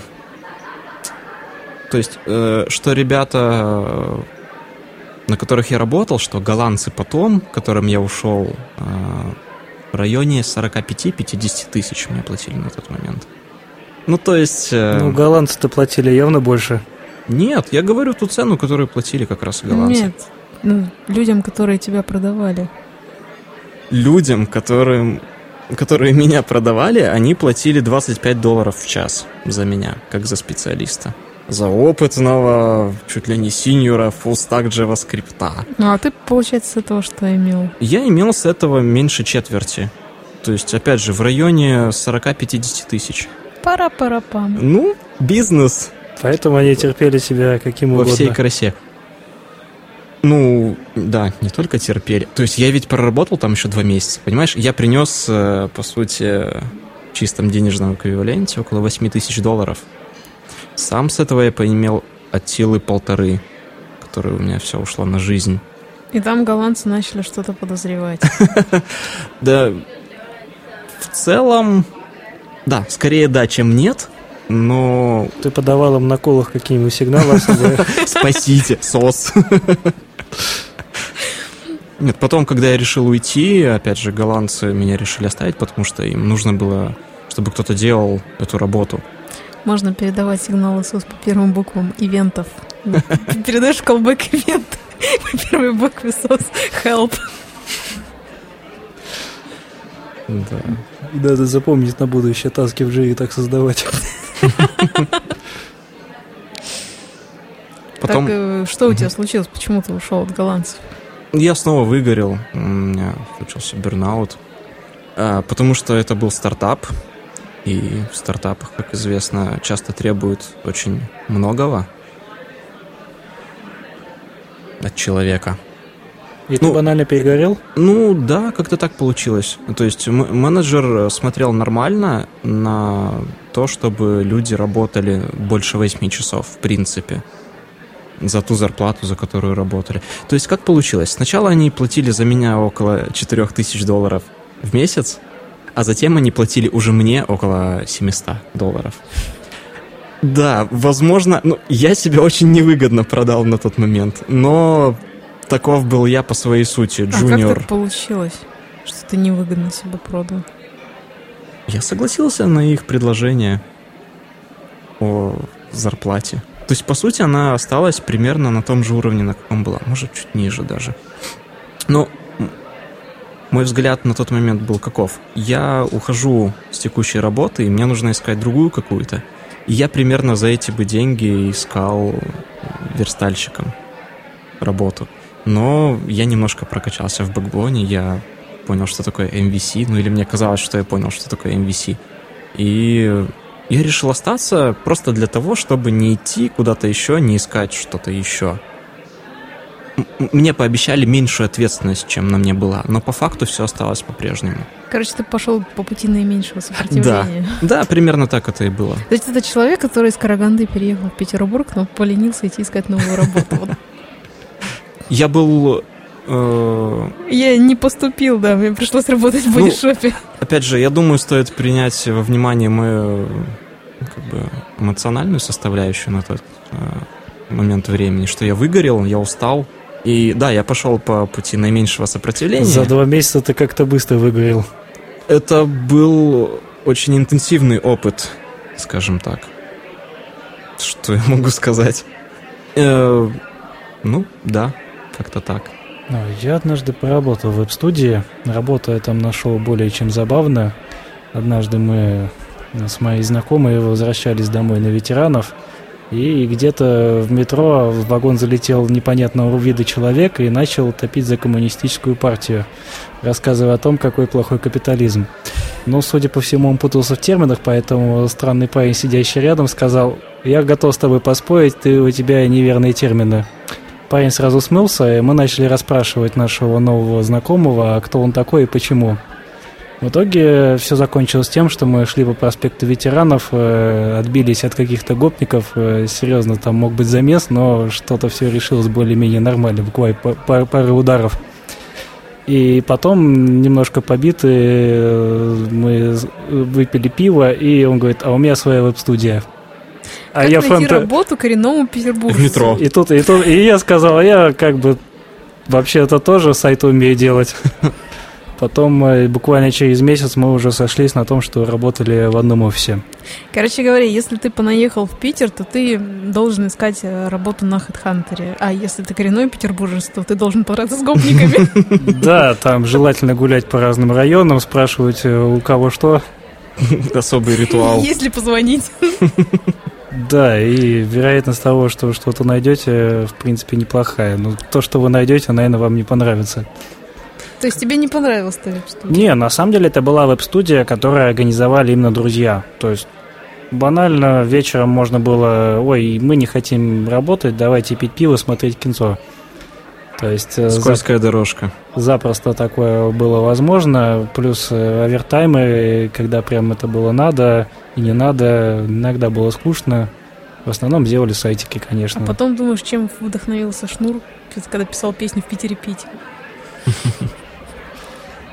[SPEAKER 3] То есть, э, что ребята, на которых я работал, что голландцы потом, которым я ушел, э, в районе 45-50 тысяч мне платили на тот момент. Ну, то есть... э,
[SPEAKER 2] Ну, голландцы-то платили явно больше.
[SPEAKER 3] Нет, я говорю ту цену, которую платили как раз голландцы.
[SPEAKER 4] Нет. Ну, людям, которые тебя продавали.
[SPEAKER 3] людям, которым, которые меня продавали, они платили 25 долларов в час за меня, как за специалиста. За опытного, чуть ли не синьора, фулстак JavaScript.
[SPEAKER 4] Ну, а ты, получается, с этого что имел?
[SPEAKER 3] Я имел с этого меньше четверти. То есть, опять же, в районе 40-50 тысяч.
[SPEAKER 4] Пара-пара-пам.
[SPEAKER 3] Ну, бизнес
[SPEAKER 2] Поэтому они терпели тебя каким
[SPEAKER 3] во
[SPEAKER 2] угодно.
[SPEAKER 3] всей красе. Ну, да, не только терпели. То есть я ведь проработал там еще два месяца, понимаешь? Я принес, э, по сути, в чистом денежном эквиваленте около 8 тысяч долларов. Сам с этого я поимел от силы полторы, которые у меня все ушло на жизнь.
[SPEAKER 4] И там голландцы начали что-то подозревать.
[SPEAKER 3] Да, в целом, Да, скорее да, чем нет, но...
[SPEAKER 2] Ты подавал им на колах какие-нибудь сигналы?
[SPEAKER 3] Спасите, сос. Нет, потом, когда я решил уйти, опять же, голландцы меня решили оставить, потому что им нужно было, чтобы кто-то делал эту работу.
[SPEAKER 4] Можно передавать сигналы СОС по первым буквам ивентов. Передаешь колбэк ивент по первой букве СОС. Help.
[SPEAKER 3] Да.
[SPEAKER 2] Надо запомнить на будущее таски в жире так создавать.
[SPEAKER 3] Потом
[SPEAKER 4] Так, э, что у тебя случилось? Почему ты ушел от голландцев?
[SPEAKER 3] я снова выгорел, у меня случился бернаут, А, потому что это был стартап, и в стартапах, как известно, часто требуют очень многого от человека.
[SPEAKER 2] И ты
[SPEAKER 3] Ну,
[SPEAKER 2] банально перегорел?
[SPEAKER 3] Ну да, как-то так получилось. То есть менеджер смотрел нормально на то, чтобы люди работали больше 8 часов, в принципе, за ту зарплату, за которую работали. То есть как получилось? Сначала они платили за меня около 4000 долларов в месяц, а затем они платили уже мне около 700 долларов. Да, возможно, ну, я себя очень невыгодно продал на тот момент, но таков был я по своей сути,
[SPEAKER 4] А как
[SPEAKER 3] джуниор.
[SPEAKER 4] так получилось, что ты невыгодно себя продал?
[SPEAKER 3] Я согласился на их предложение о зарплате. То есть, по сути, она осталась примерно на том же уровне, на каком была. Может, чуть ниже даже. Но мой взгляд на тот момент был каков. Я ухожу с текущей работы, и мне нужно искать другую какую-то. И я примерно за эти бы деньги искал верстальщиком работу. Но я немножко прокачался в бэкбоне, я понял, что такое MVC, ну или мне казалось, что я понял, что такое MVC. И я решил остаться просто для того, чтобы не идти куда-то еще, не искать что-то еще. Мне пообещали меньшую ответственность, чем на мне была, но по факту все осталось по-прежнему.
[SPEAKER 4] Короче, ты пошел по пути наименьшего сопротивления.
[SPEAKER 3] Да, примерно так это и было.
[SPEAKER 4] То есть это человек, который из Караганды переехал в Петербург, но поленился идти искать новую работу.
[SPEAKER 3] Я был... э,
[SPEAKER 4] Я не поступил, да, мне пришлось работать в
[SPEAKER 3] Ну,
[SPEAKER 4] бодишопе.
[SPEAKER 3] Опять же, я думаю, стоит принять во внимание мою как бы, эмоциональную составляющую на тот э, момент времени, что я выгорел, я устал. И да, я пошел по пути наименьшего сопротивления.
[SPEAKER 2] За два месяца ты как-то быстро выгорел.
[SPEAKER 3] Это был очень интенсивный опыт, скажем так. Что я могу сказать? Э, ну, да, как-то так.
[SPEAKER 2] Ну, Я однажды поработал в веб-студии. Работу я там нашел более чем забавно. Однажды мы с моей знакомой возвращались домой на ветеранов. И где-то в метро в вагон залетел непонятного вида человек и начал топить за коммунистическую партию, рассказывая о том, какой плохой капитализм. Но, судя по всему, он путался в терминах, поэтому странный парень, сидящий рядом, сказал, «Я готов с тобой поспорить, ты, у тебя неверные термины». Парень сразу смылся, и мы начали расспрашивать нашего нового знакомого, а кто он такой и почему. В итоге все закончилось тем, что мы шли по проспекту ветеранов, э, отбились от каких-то гопников. э, серьезно, там мог быть замес, но что-то все решилось более-менее нормально, буквально па- па- пары ударов. И потом, немножко побитые, э, мы выпили пиво, и он говорит, а у меня своя веб-студия. А
[SPEAKER 4] Как
[SPEAKER 2] я
[SPEAKER 4] найти
[SPEAKER 2] фронт...
[SPEAKER 4] работу коренному петербуржцу?
[SPEAKER 3] В метро.
[SPEAKER 2] И тут, и тут, и я сказал, а я как бы вообще-то тоже сайт умею делать. Потом э, буквально через месяц мы уже сошлись на том, что работали в одном офисе.
[SPEAKER 4] Короче говоря, если ты понаехал в Питер, то ты должен искать э, работу на HeadHunter. А если ты коренной петербуржец, то ты должен подраться с гопниками.
[SPEAKER 2] Да, там желательно гулять по разным районам, спрашивать э, у кого что.
[SPEAKER 3] Особый ритуал.
[SPEAKER 4] Если позвонить.
[SPEAKER 2] Да, и вероятность того, что что-то найдете, в принципе, неплохая. Но то, что вы найдете, наверное, вам не понравится.
[SPEAKER 4] То есть тебе не понравилось та веб-студия?
[SPEAKER 2] Не, на самом деле это была веб-студия, которую организовали именно друзья. То есть банально вечером можно было, ой, мы не хотим работать, давайте пить пиво, смотреть кинцо. То есть э,
[SPEAKER 3] Скользкая дорожка.
[SPEAKER 2] запросто такое было возможно. Плюс э, овертаймы, когда прям это было надо и не надо, иногда было скучно. В основном делали сайтики, конечно.
[SPEAKER 4] А потом думаешь, чем вдохновился Шнур, когда писал песню «В Питере пить».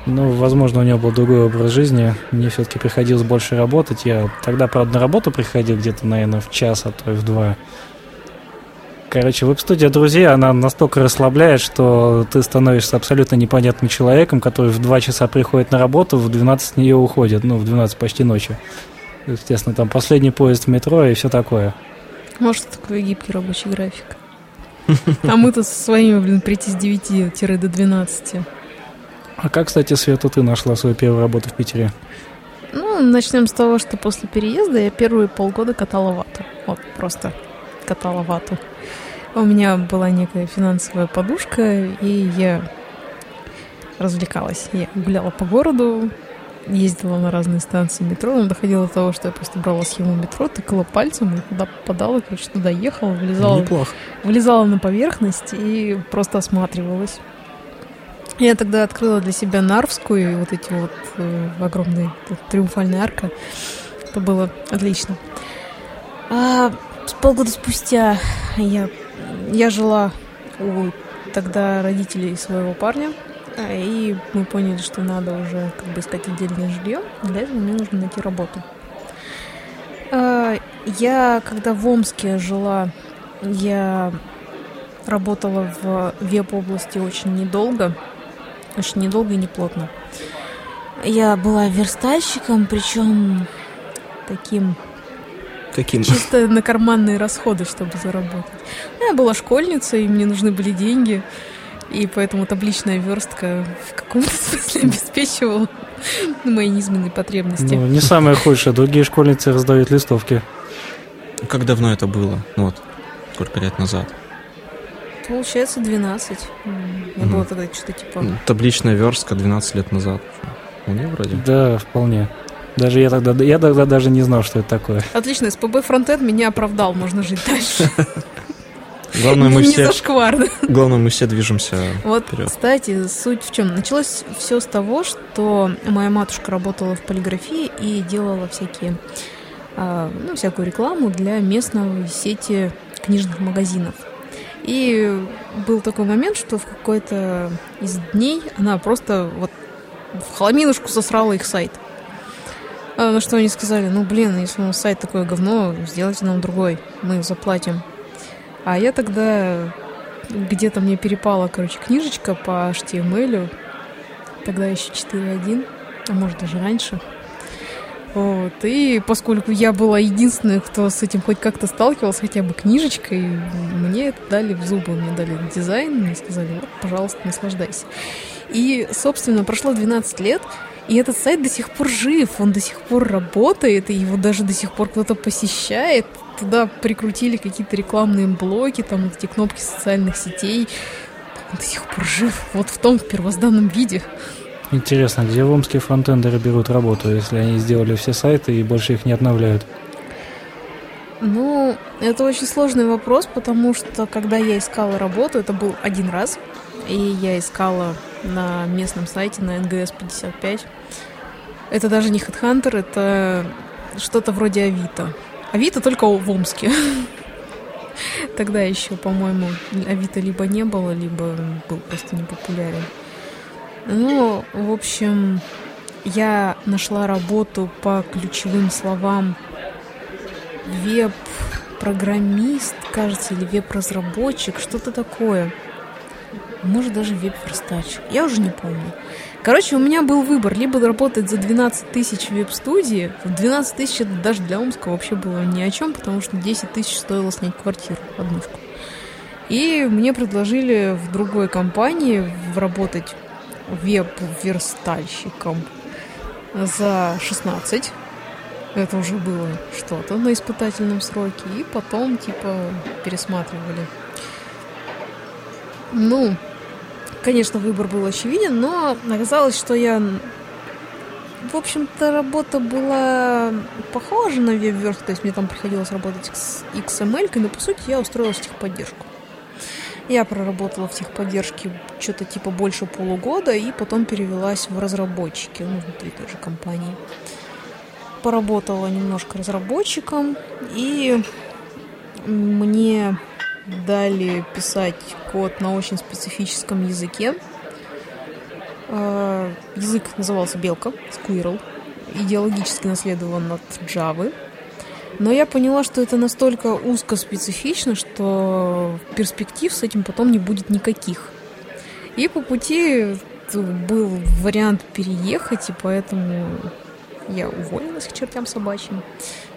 [SPEAKER 2] Ну, возможно, у него был другой образ жизни. Мне все-таки приходилось больше работать. Я тогда, правда, на работу приходил где-то, наверное, в час, а то и в два. Короче, веб-студия «Друзья», она настолько расслабляет, что ты становишься абсолютно непонятным человеком, который в два часа приходит на работу, в 12 с нее уходит, ну, в 12 почти ночи. Естественно, там последний поезд в метро и все такое.
[SPEAKER 4] Может, такой гибкий рабочий график. А мы-то со своими, блин, прийти с 9 до 12.
[SPEAKER 2] А как, кстати, Света, ты нашла свою первую работу в Питере?
[SPEAKER 4] Ну, начнем с того, что после переезда я первые полгода катала вату. Вот, просто катала вату. У меня была некая финансовая подушка, и я развлекалась. Я гуляла по городу, ездила на разные станции метро, но доходило до того, что я просто брала схему метро, тыкала пальцем и куда попадала, короче, туда ехала, влезала,
[SPEAKER 3] Неплохо.
[SPEAKER 4] влезала на поверхность и просто осматривалась. Я тогда открыла для себя Нарвскую и вот эти вот э, огромные триумфальная арка. Это было отлично. А полгода спустя я, я жила у тогда родителей своего парня, а, и мы поняли, что надо уже как бы искать отдельное жилье. Для этого мне нужно найти работу. А, я, когда в Омске жила, я работала в веб-области очень недолго. Очень недолго и неплотно. Я была верстальщиком, причем таким
[SPEAKER 3] Каким?
[SPEAKER 4] чисто на карманные расходы, чтобы заработать. Я была школьницей, и мне нужны были деньги, и поэтому табличная верстка в каком-то смысле обеспечивала мои низменные потребности.
[SPEAKER 2] Ну, не самое худшее. Другие школьницы раздают листовки.
[SPEAKER 3] Как давно это было? Ну вот, сколько лет назад?
[SPEAKER 4] Получается 12. М, Я
[SPEAKER 3] Мгм.
[SPEAKER 4] была тогда что-то типа...
[SPEAKER 3] Табличная верстка 12 лет назад. Вполне вроде.
[SPEAKER 2] Да, вполне. Даже я тогда, я тогда даже не знал, что это такое.
[SPEAKER 4] Отлично, СПБ Фронтенд меня оправдал, можно жить дальше.
[SPEAKER 3] Главное, мы все,
[SPEAKER 4] зашкварно.
[SPEAKER 3] главное, мы все движемся
[SPEAKER 4] Вот,
[SPEAKER 3] вперед.
[SPEAKER 4] кстати, суть в чем? Началось все с того, что моя матушка работала в полиграфии и делала всякие, а, ну, всякую рекламу для местной сети книжных магазинов. И был такой момент, что в какой-то из дней она просто вот в хламинушку засрала их сайт. А, На что они сказали, ну, блин, если у нас сайт такое говно, сделайте нам другой, мы заплатим. А я тогда где-то мне перепала, короче, книжечка по HTML, тогда еще 4.1, а может даже раньше. Вот. И поскольку я была единственной, кто с этим хоть как-то сталкивался, хотя бы книжечкой, мне это дали в зубы, мне дали дизайн, мне сказали, вот, пожалуйста, наслаждайся. И, собственно, прошло 12 лет, и этот сайт до сих пор жив, он до сих пор работает, и его даже до сих пор кто-то посещает. Туда прикрутили какие-то рекламные блоки, там эти кнопки социальных сетей. Он до сих пор жив, вот в том первозданном виде.
[SPEAKER 2] Интересно, где в Омске фронтендеры берут работу, если они сделали все сайты и больше их не обновляют?
[SPEAKER 4] Ну, это очень сложный вопрос, потому что когда я искала работу, это был один раз, и я искала на местном сайте на НГС 55. Это даже не HeadHunter, это что-то вроде Авито. Авито только в Омске. Тогда еще, по-моему, Авито либо не было, либо был просто непопулярен. Ну, в общем, я нашла работу по ключевым словам веб-программист, кажется, или веб-разработчик, что-то такое. Может, даже веб-верстальщик. Я уже не помню. Короче, у меня был выбор. Либо работать за 12 тысяч в веб-студии. 12 тысяч это даже для Омска вообще было ни о чем, потому что 10 тысяч стоило снять квартиру, однушку. И мне предложили в другой компании работать веб-верстальщиком за 16. Это уже было что-то на испытательном сроке. И потом, типа, пересматривали. Ну, конечно, выбор был очевиден, но оказалось, что я... В общем-то, работа была похожа на веб-верстку, то есть мне там приходилось работать с XML, но по сути я устроилась в техподдержку. Я проработала в техподдержке что-то типа больше полугода и потом перевелась в разработчики, ну, внутри той же компании. Поработала немножко разработчиком, и мне дали писать код на очень специфическом языке. Э, язык назывался Белка, Squirrel. Идеологически наследован от Java. Но я поняла, что это настолько узкоспецифично, что перспектив с этим потом не будет никаких. И по пути был вариант переехать, и поэтому я уволилась к чертям собачьим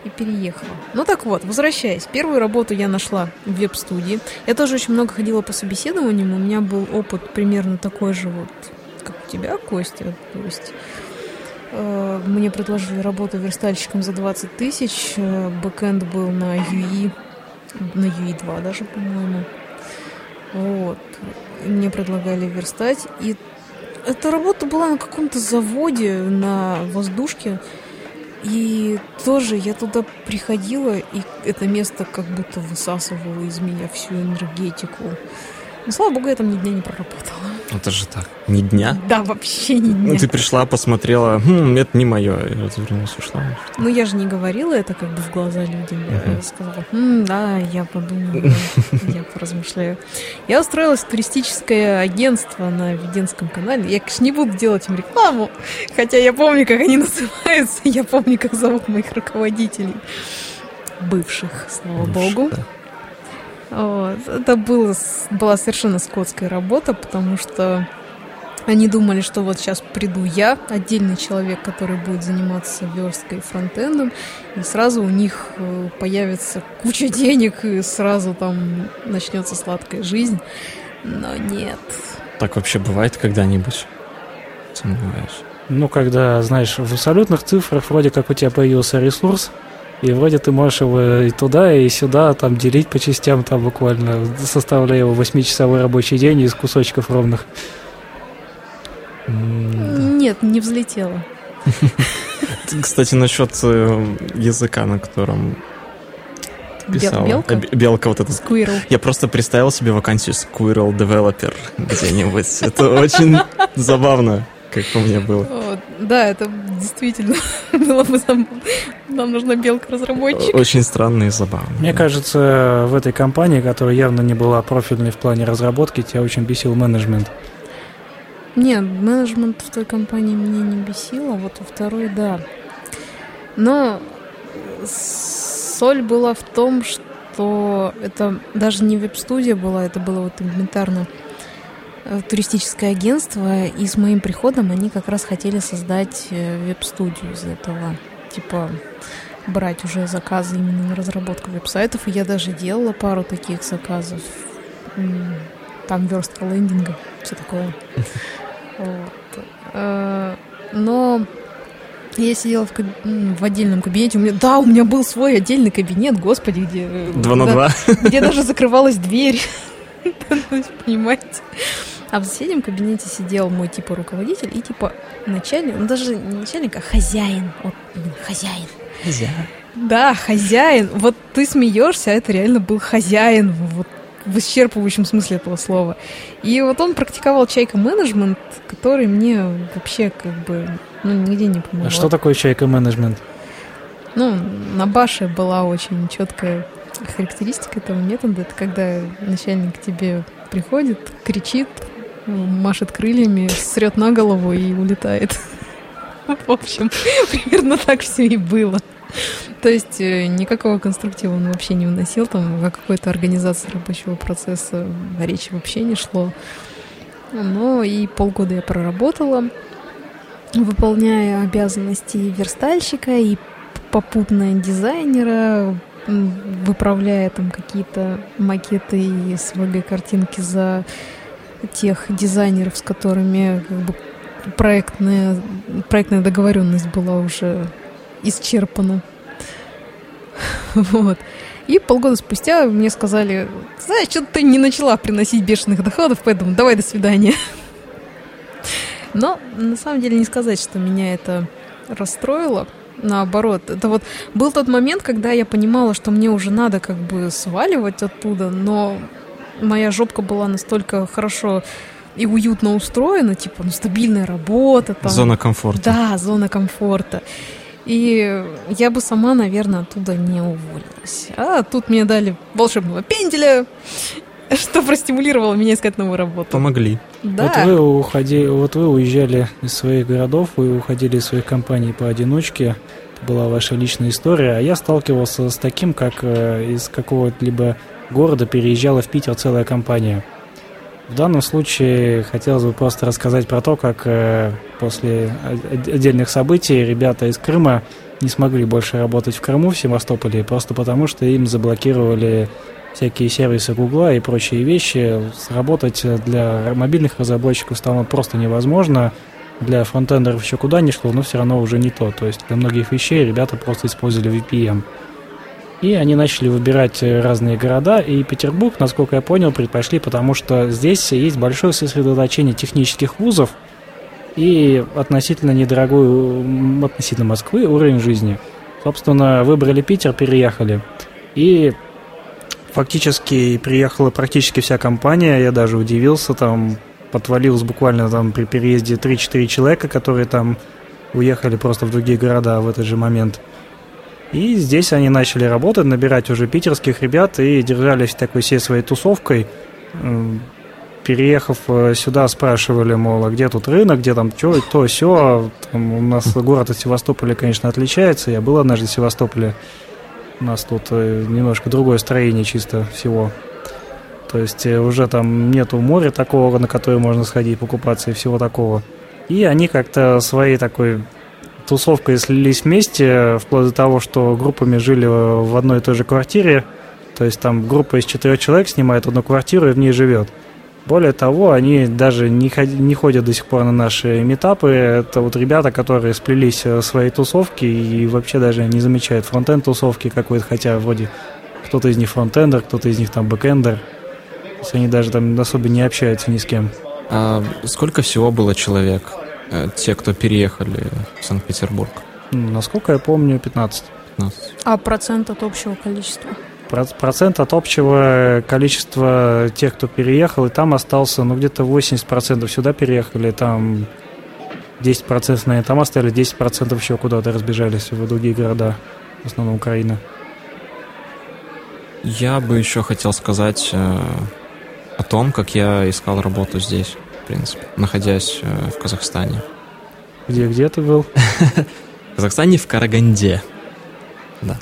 [SPEAKER 4] и переехала. Ну так вот, возвращаясь. Первую работу я нашла в веб-студии. Я тоже очень много ходила по собеседованиям. У меня был опыт примерно такой же вот, как у тебя, Костя. То есть э, мне предложили работу верстальщиком за 20 тысяч. Э, бэкэнд был на UI, на UI 2 даже, по-моему. Вот. Мне предлагали верстать. И эта работа была на каком-то заводе на воздушке. И тоже я туда приходила, и это место как будто высасывало из меня всю энергетику. Но, слава богу, я там ни дня не проработала.
[SPEAKER 3] Это же так. Ни дня?
[SPEAKER 4] Да, вообще ни дня.
[SPEAKER 3] Ну, ты пришла, посмотрела, хм, это не мое, и развернулась, ушла.
[SPEAKER 4] Ну, я же не говорила это как бы в глаза людям. Я
[SPEAKER 3] Мгм.
[SPEAKER 4] сказала, «М, да, я подумаю, я поразмышляю. Я устроилась в туристическое агентство на Веденском канале. Я, конечно, не буду делать им рекламу, хотя я помню, как они называются, я помню, как зовут моих руководителей. Бывших, слава богу.
[SPEAKER 3] Да.
[SPEAKER 4] Вот. Это было, была совершенно скотская работа, потому что они думали, что вот сейчас приду я, отдельный человек, который будет заниматься версткой и фронтендом, и сразу у них э, появится куча денег, и сразу там начнется сладкая жизнь. Но нет.
[SPEAKER 3] Так вообще бывает когда-нибудь? Сомневаюсь.
[SPEAKER 2] Ну, когда, знаешь, в абсолютных цифрах вроде как у тебя появился ресурс, и вроде ты можешь его и туда, и сюда там делить по частям, там буквально составляя его восьмичасовой рабочий день из кусочков ровных.
[SPEAKER 4] Нет, не взлетела.
[SPEAKER 3] да. Кстати, насчет э, языка, на котором писала.
[SPEAKER 4] белка?
[SPEAKER 3] Э, Белка вот эта.
[SPEAKER 4] Squirrel.
[SPEAKER 3] Я просто представил себе вакансию Squirrel Developer где-нибудь. Это очень забавно, как по мне было.
[SPEAKER 4] Вот. Да, это действительно было бы там... Нам нужна белка-разработчик.
[SPEAKER 3] Очень странно и забавно.
[SPEAKER 2] Мне кажется, в этой компании, которая явно не была профильной в плане разработки, тебя очень бесил менеджмент.
[SPEAKER 4] Нет, менеджмент в той компании меня не бесил, а вот во второй, да. Но соль была в том, что это даже не веб-студия была, это было вот элементарно туристическое агентство, и с моим приходом они как раз хотели создать э, веб-студию из этого. Типа брать уже заказы именно на разработку веб-сайтов, и я даже делала пару таких заказов. Там верстка лендинга, все такое. Вот. Э, Но я сидела в, каб- в отдельном кабинете. У меня, да, у меня был свой отдельный кабинет, господи, где... э,
[SPEAKER 3] Два на два.
[SPEAKER 4] Где даже закрывалась дверь. Есть, Понимаете? А в соседнем кабинете сидел мой типа руководитель и типа начальник, ну даже не начальник, а хозяин. Вот, блин, хозяин. Да, хозяин. Вот ты смеешься, а это реально был хозяин. Вот в исчерпывающем смысле этого слова. И вот он практиковал чайка-менеджмент, который мне вообще как бы ну, нигде не помогал.
[SPEAKER 2] А что такое чайка менеджмент?
[SPEAKER 4] Ну, на баше была очень четкая характеристика этого метода. Это когда начальник к тебе приходит, кричит, машет крыльями, срет на голову и улетает. В общем, примерно так все и было. То есть э, никакого конструктива он вообще не вносил, там о какой-то организации рабочего процесса речи вообще не шло. Но и полгода я проработала, выполняя обязанности верстальщика и попутно дизайнера, выправляя там какие-то макеты и СВГ-картинки за тех дизайнеров, с которыми как бы проектная, проектная договоренность была уже исчерпана. Вот. И полгода спустя мне сказали, знаешь, что ты не начала приносить бешеных доходов, поэтому давай до свидания. Но на самом деле не сказать, что меня это расстроило. Наоборот, это вот был тот момент, когда я понимала, что мне уже надо как бы сваливать оттуда, но моя жопка была настолько хорошо и уютно устроена, типа, ну, стабильная работа. Там,
[SPEAKER 3] Зона комфорта.
[SPEAKER 4] да, зона комфорта. И я бы сама, наверное, оттуда не уволилась. А тут мне дали волшебного пенделя, Что простимулировало меня искать новую работу?
[SPEAKER 3] Помогли.
[SPEAKER 4] Да.
[SPEAKER 2] Вот вы уходили, вот вы уезжали из своих городов, вы уходили из своих компаний поодиночке. Это была ваша личная история. А я сталкивался с таким, как э, из какого-либо города переезжала в Питер целая компания. В данном случае хотелось бы просто рассказать про то, как э, после отдельных событий ребята из Крыма не смогли больше работать в Крыму, в Севастополе, просто потому что им заблокировали всякие сервисы Гугла и прочие вещи. Сработать для мобильных разработчиков стало просто невозможно. Для фронтендеров еще куда ни шло, но все равно уже не то. То есть для многих вещей ребята просто использовали VPN. И они начали выбирать э, разные города, и Петербург, насколько я понял, предпочли, потому что здесь есть большое сосредоточение технических вузов и относительно недорогой, относительно Москвы, уровень жизни. Собственно, выбрали Питер, переехали. И фактически приехала практически вся компания, я даже удивился, там подвалилось буквально там при переезде 3-4 человека, которые там уехали просто в другие города в этот же момент. И здесь они начали работать, набирать уже питерских ребят и держались такой всей своей тусовкой. Переехав э, сюда, спрашивали, мол, а где тут рынок, где там что, то, все. у нас город от Севастополя, конечно, отличается. Я был однажды в Севастополе. У нас тут э, немножко другое строение чисто всего. То есть э, уже там нету моря такого, на которое можно сходить покупаться и всего такого. И они как-то своей такой тусовкой слились вместе, вплоть до того, что группами жили в одной и той же квартире. То есть там группа из четырех человек снимает одну квартиру и в ней живет. Более того, они даже не, ходи- не ходят до сих пор на наши метапы. Это вот ребята, которые сплелись э, в своей тусовке и вообще даже не замечают фронтенд тусовки какой-то, хотя вроде кто-то из них фронтендер, кто-то из них там бэкендер. То есть они даже там особо не общаются ни с кем.
[SPEAKER 3] А сколько всего было человек, э, те, кто переехали в Санкт-Петербург?
[SPEAKER 2] Насколько я помню, 15.
[SPEAKER 3] 15.
[SPEAKER 4] А процент от общего количества?
[SPEAKER 2] Проц- Процент от общего количества тех, кто переехал, и там остался, ну, где-то 80% сюда переехали, там 10%, наверное, там оставили, 10% еще куда-то разбежались в другие города, в основном Украина.
[SPEAKER 3] Я бы еще хотел сказать э, о том, как я искал работу здесь, принципе, находясь э, в Казахстане.
[SPEAKER 2] Где, где ты был?
[SPEAKER 3] В Казахстане в Караганде. Да,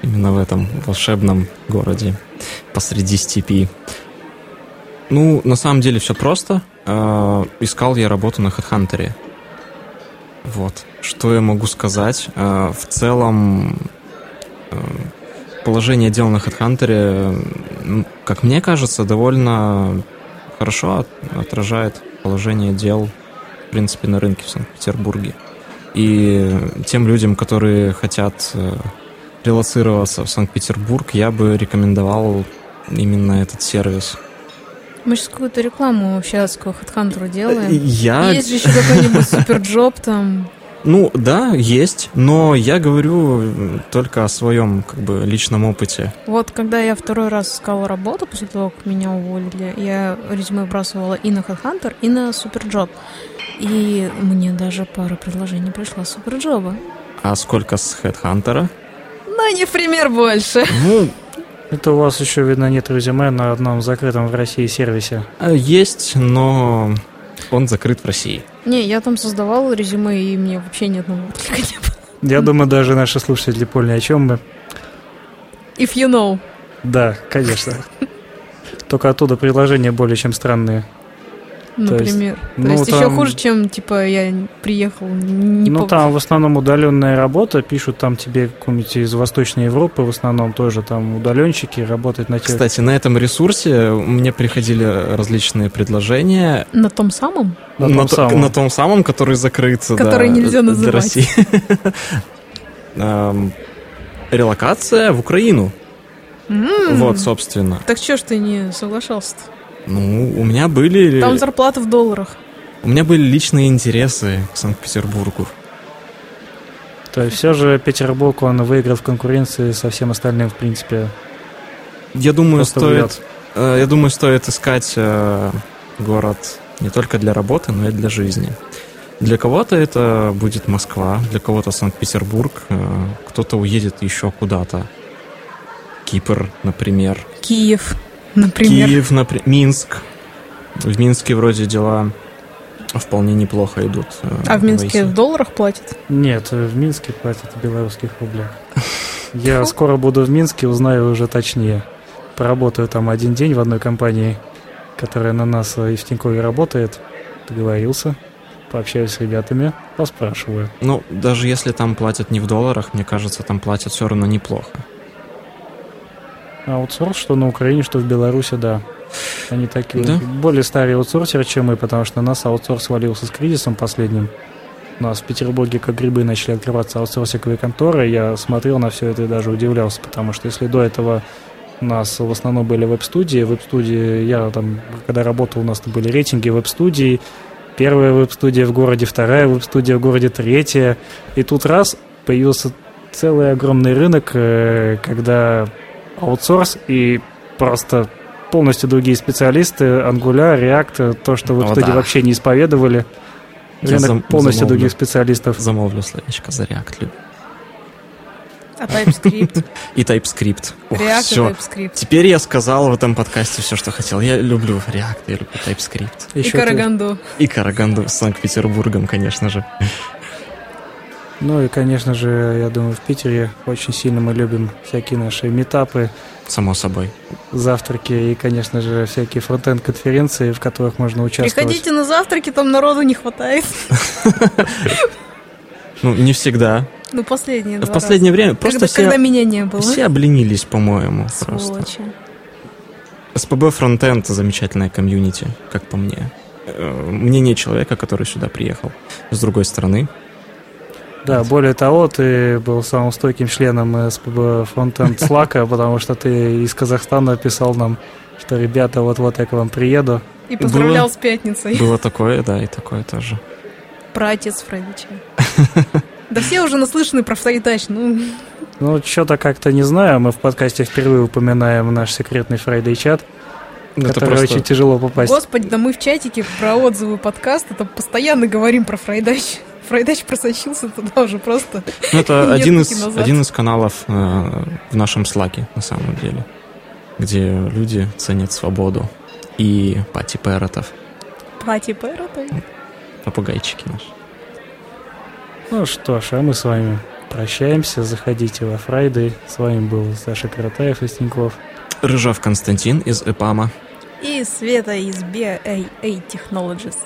[SPEAKER 3] именно в этом волшебном городе посреди степи. Ну, на самом деле все просто. Э, искал я работу на HeadHunter. Вот. Что я могу сказать? Э, в целом, э, положение дел на HeadHunter, как мне кажется, довольно хорошо от- отражает положение дел, в принципе, на рынке в Санкт-Петербурге. И тем людям, которые хотят э, релацироваться в Санкт-Петербург, я бы рекомендовал именно этот сервис.
[SPEAKER 4] Мы сейчас какую-то рекламу вообще адскую HeadHunter делаем.
[SPEAKER 3] Я...
[SPEAKER 4] Есть же еще какой-нибудь суперджоп там.
[SPEAKER 3] Ну, да, есть, но я говорю только о своем, как бы, личном опыте.
[SPEAKER 4] Вот когда я второй раз искала работу после того, как меня уволили, я резюме бросала и на HeadHunter, и на Суперджоb. И мне даже пара предложений пришла с Суперджоба.
[SPEAKER 3] А сколько с HeadHunter?
[SPEAKER 4] Но не в пример больше.
[SPEAKER 3] Ну,
[SPEAKER 2] Это у вас еще, видно, нет резюме на одном закрытом в России сервисе.
[SPEAKER 3] э, есть, но он закрыт в России.
[SPEAKER 4] Не, я там создавала резюме, и мне вообще ни одного отклика не было.
[SPEAKER 2] Я думаю, даже наши слушатели поняли, о чем мы.
[SPEAKER 4] If you know.
[SPEAKER 2] Да, конечно. Только оттуда предложения более чем странные. То есть,
[SPEAKER 4] Например. То
[SPEAKER 2] ну,
[SPEAKER 4] есть еще
[SPEAKER 2] там-
[SPEAKER 4] хуже, чем, типа, я приехал не
[SPEAKER 2] ну,
[SPEAKER 4] по-
[SPEAKER 2] там в основном удаленная работа, пишут там тебе какую-нибудь из Восточной Европы, в основном тоже там удаленщики, работать на тех...
[SPEAKER 3] Кстати, на этом ресурсе мне приходили различные предложения
[SPEAKER 4] На том самом?
[SPEAKER 2] На том
[SPEAKER 3] то-
[SPEAKER 2] самом.
[SPEAKER 3] на том самом, который закрыт.
[SPEAKER 4] Который
[SPEAKER 3] да,
[SPEAKER 4] нельзя
[SPEAKER 3] для
[SPEAKER 4] называть.
[SPEAKER 3] России. Эм, Релокация в Украину. Вот, собственно.
[SPEAKER 4] Так что ж ты не соглашался-то?
[SPEAKER 3] Ну, у меня были...
[SPEAKER 4] Там зарплата в долларах.
[SPEAKER 3] У меня были личные интересы к Санкт-Петербургу.
[SPEAKER 2] То есть все же Петербург, он выиграл в конкуренции со всем остальным, в принципе.
[SPEAKER 3] Я думаю,
[SPEAKER 2] Просто
[SPEAKER 3] стоит, э, я думаю, стоит искать э, город не только для работы, но и для жизни. Для кого-то это будет Москва, для кого-то Санкт-Петербург, э, кто-то уедет еще куда-то. Кипр, например.
[SPEAKER 4] Киев. Например.
[SPEAKER 3] Киев, например, Минск. В Минске вроде дела вполне неплохо идут. э,
[SPEAKER 4] А в Минске
[SPEAKER 3] IC.
[SPEAKER 4] в долларах платят?
[SPEAKER 2] Нет, в Минске платят в белорусских рублях. Я скоро буду в Минске, узнаю уже точнее. Поработаю там один день в одной компании, которая на нас э, и в Тинькове работает. Договорился, пообщаюсь с ребятами, поспрашиваю.
[SPEAKER 3] Ну, даже если там платят не в долларах, мне кажется, там платят все равно неплохо.
[SPEAKER 2] Аутсорс, что на Украине, что в Беларуси, да. Они такие
[SPEAKER 3] Да?
[SPEAKER 2] более старые аутсорсеры, чем мы, потому что на нас аутсорс свалился с кризисом последним. У нас в Петербурге как грибы начали открываться аутсорсинговые конторы. Я смотрел на все это и даже удивлялся, потому что если до этого у нас в основном были веб-студии, веб-студии, я там, когда работал, у нас там были рейтинги веб-студий, первая веб-студия в городе, вторая веб-студия в городе, третья. И тут раз появился целый огромный рынок, э, когда аутсорс и просто полностью другие специалисты, Angular, React, то, что в
[SPEAKER 3] О,
[SPEAKER 2] студии
[SPEAKER 3] да.
[SPEAKER 2] вообще не исповедовали.
[SPEAKER 3] Я
[SPEAKER 2] Рынок
[SPEAKER 3] зам-
[SPEAKER 2] полностью
[SPEAKER 3] замолвлю.
[SPEAKER 2] других специалистов.
[SPEAKER 3] Замолвлю словечко за React. люб-
[SPEAKER 4] А TypeScript?
[SPEAKER 3] И TypeScript. Ох,
[SPEAKER 4] React и
[SPEAKER 3] всё.
[SPEAKER 4] TypeScript.
[SPEAKER 3] Теперь я сказал в этом подкасте все, что хотел. Я люблю React, я люблю TypeScript.
[SPEAKER 4] И
[SPEAKER 2] Ещё ты-
[SPEAKER 4] Караганду.
[SPEAKER 3] И Караганду с Санкт-Петербургом, конечно же.
[SPEAKER 2] Ну и, конечно же, я думаю, в Питере очень сильно мы любим всякие наши метапы,
[SPEAKER 3] Само собой.
[SPEAKER 2] завтраки и, конечно же, всякие фронтенд-конференции, в которых можно участвовать.
[SPEAKER 4] Приходите на завтраки, там народу не хватает.
[SPEAKER 3] Ну, не всегда.
[SPEAKER 4] Ну, последние
[SPEAKER 3] В последнее время просто все,
[SPEAKER 4] когда меня не было.
[SPEAKER 3] все обленились, по-моему, просто. СПБ Фронтенд замечательная комьюнити, как по мне. Э, Мнение человека, который сюда приехал с другой стороны.
[SPEAKER 2] Да, более того, ты был самым стойким членом СПБ Frontend Slack, потому что ты из Казахстана писал нам, что ребята, вот-вот я к вам приеду.
[SPEAKER 4] И поздравлял
[SPEAKER 3] Было-
[SPEAKER 4] с пятницей.
[SPEAKER 3] Было такое, да, и такое тоже.
[SPEAKER 4] Пратец Фрейдича. Да все уже наслышаны про Фрейдач, ну...
[SPEAKER 2] Ну, что-то как-то не знаю, мы в подкасте впервые упоминаем наш секретный Friday чат,
[SPEAKER 3] это
[SPEAKER 2] который
[SPEAKER 3] просто-
[SPEAKER 2] очень тяжело попасть.
[SPEAKER 4] Господи, да мы в чатике про отзывы подкаста там постоянно говорим про Фрейдач. Фрейдач просочился туда уже просто.
[SPEAKER 3] Ну, это один из,
[SPEAKER 4] назад.
[SPEAKER 3] один из каналов э, в нашем слаке, на самом деле, где люди ценят свободу и пати пэротов,
[SPEAKER 4] Пати Пэротой.
[SPEAKER 3] попугайчики наши.
[SPEAKER 2] Ну что ж, а мы с вами прощаемся, заходите во Friday. С вами был Саша Каратаев из Тинькофф.
[SPEAKER 3] Рыжав Константин из ЭПАМа.
[SPEAKER 4] И Света из BAA Technologies.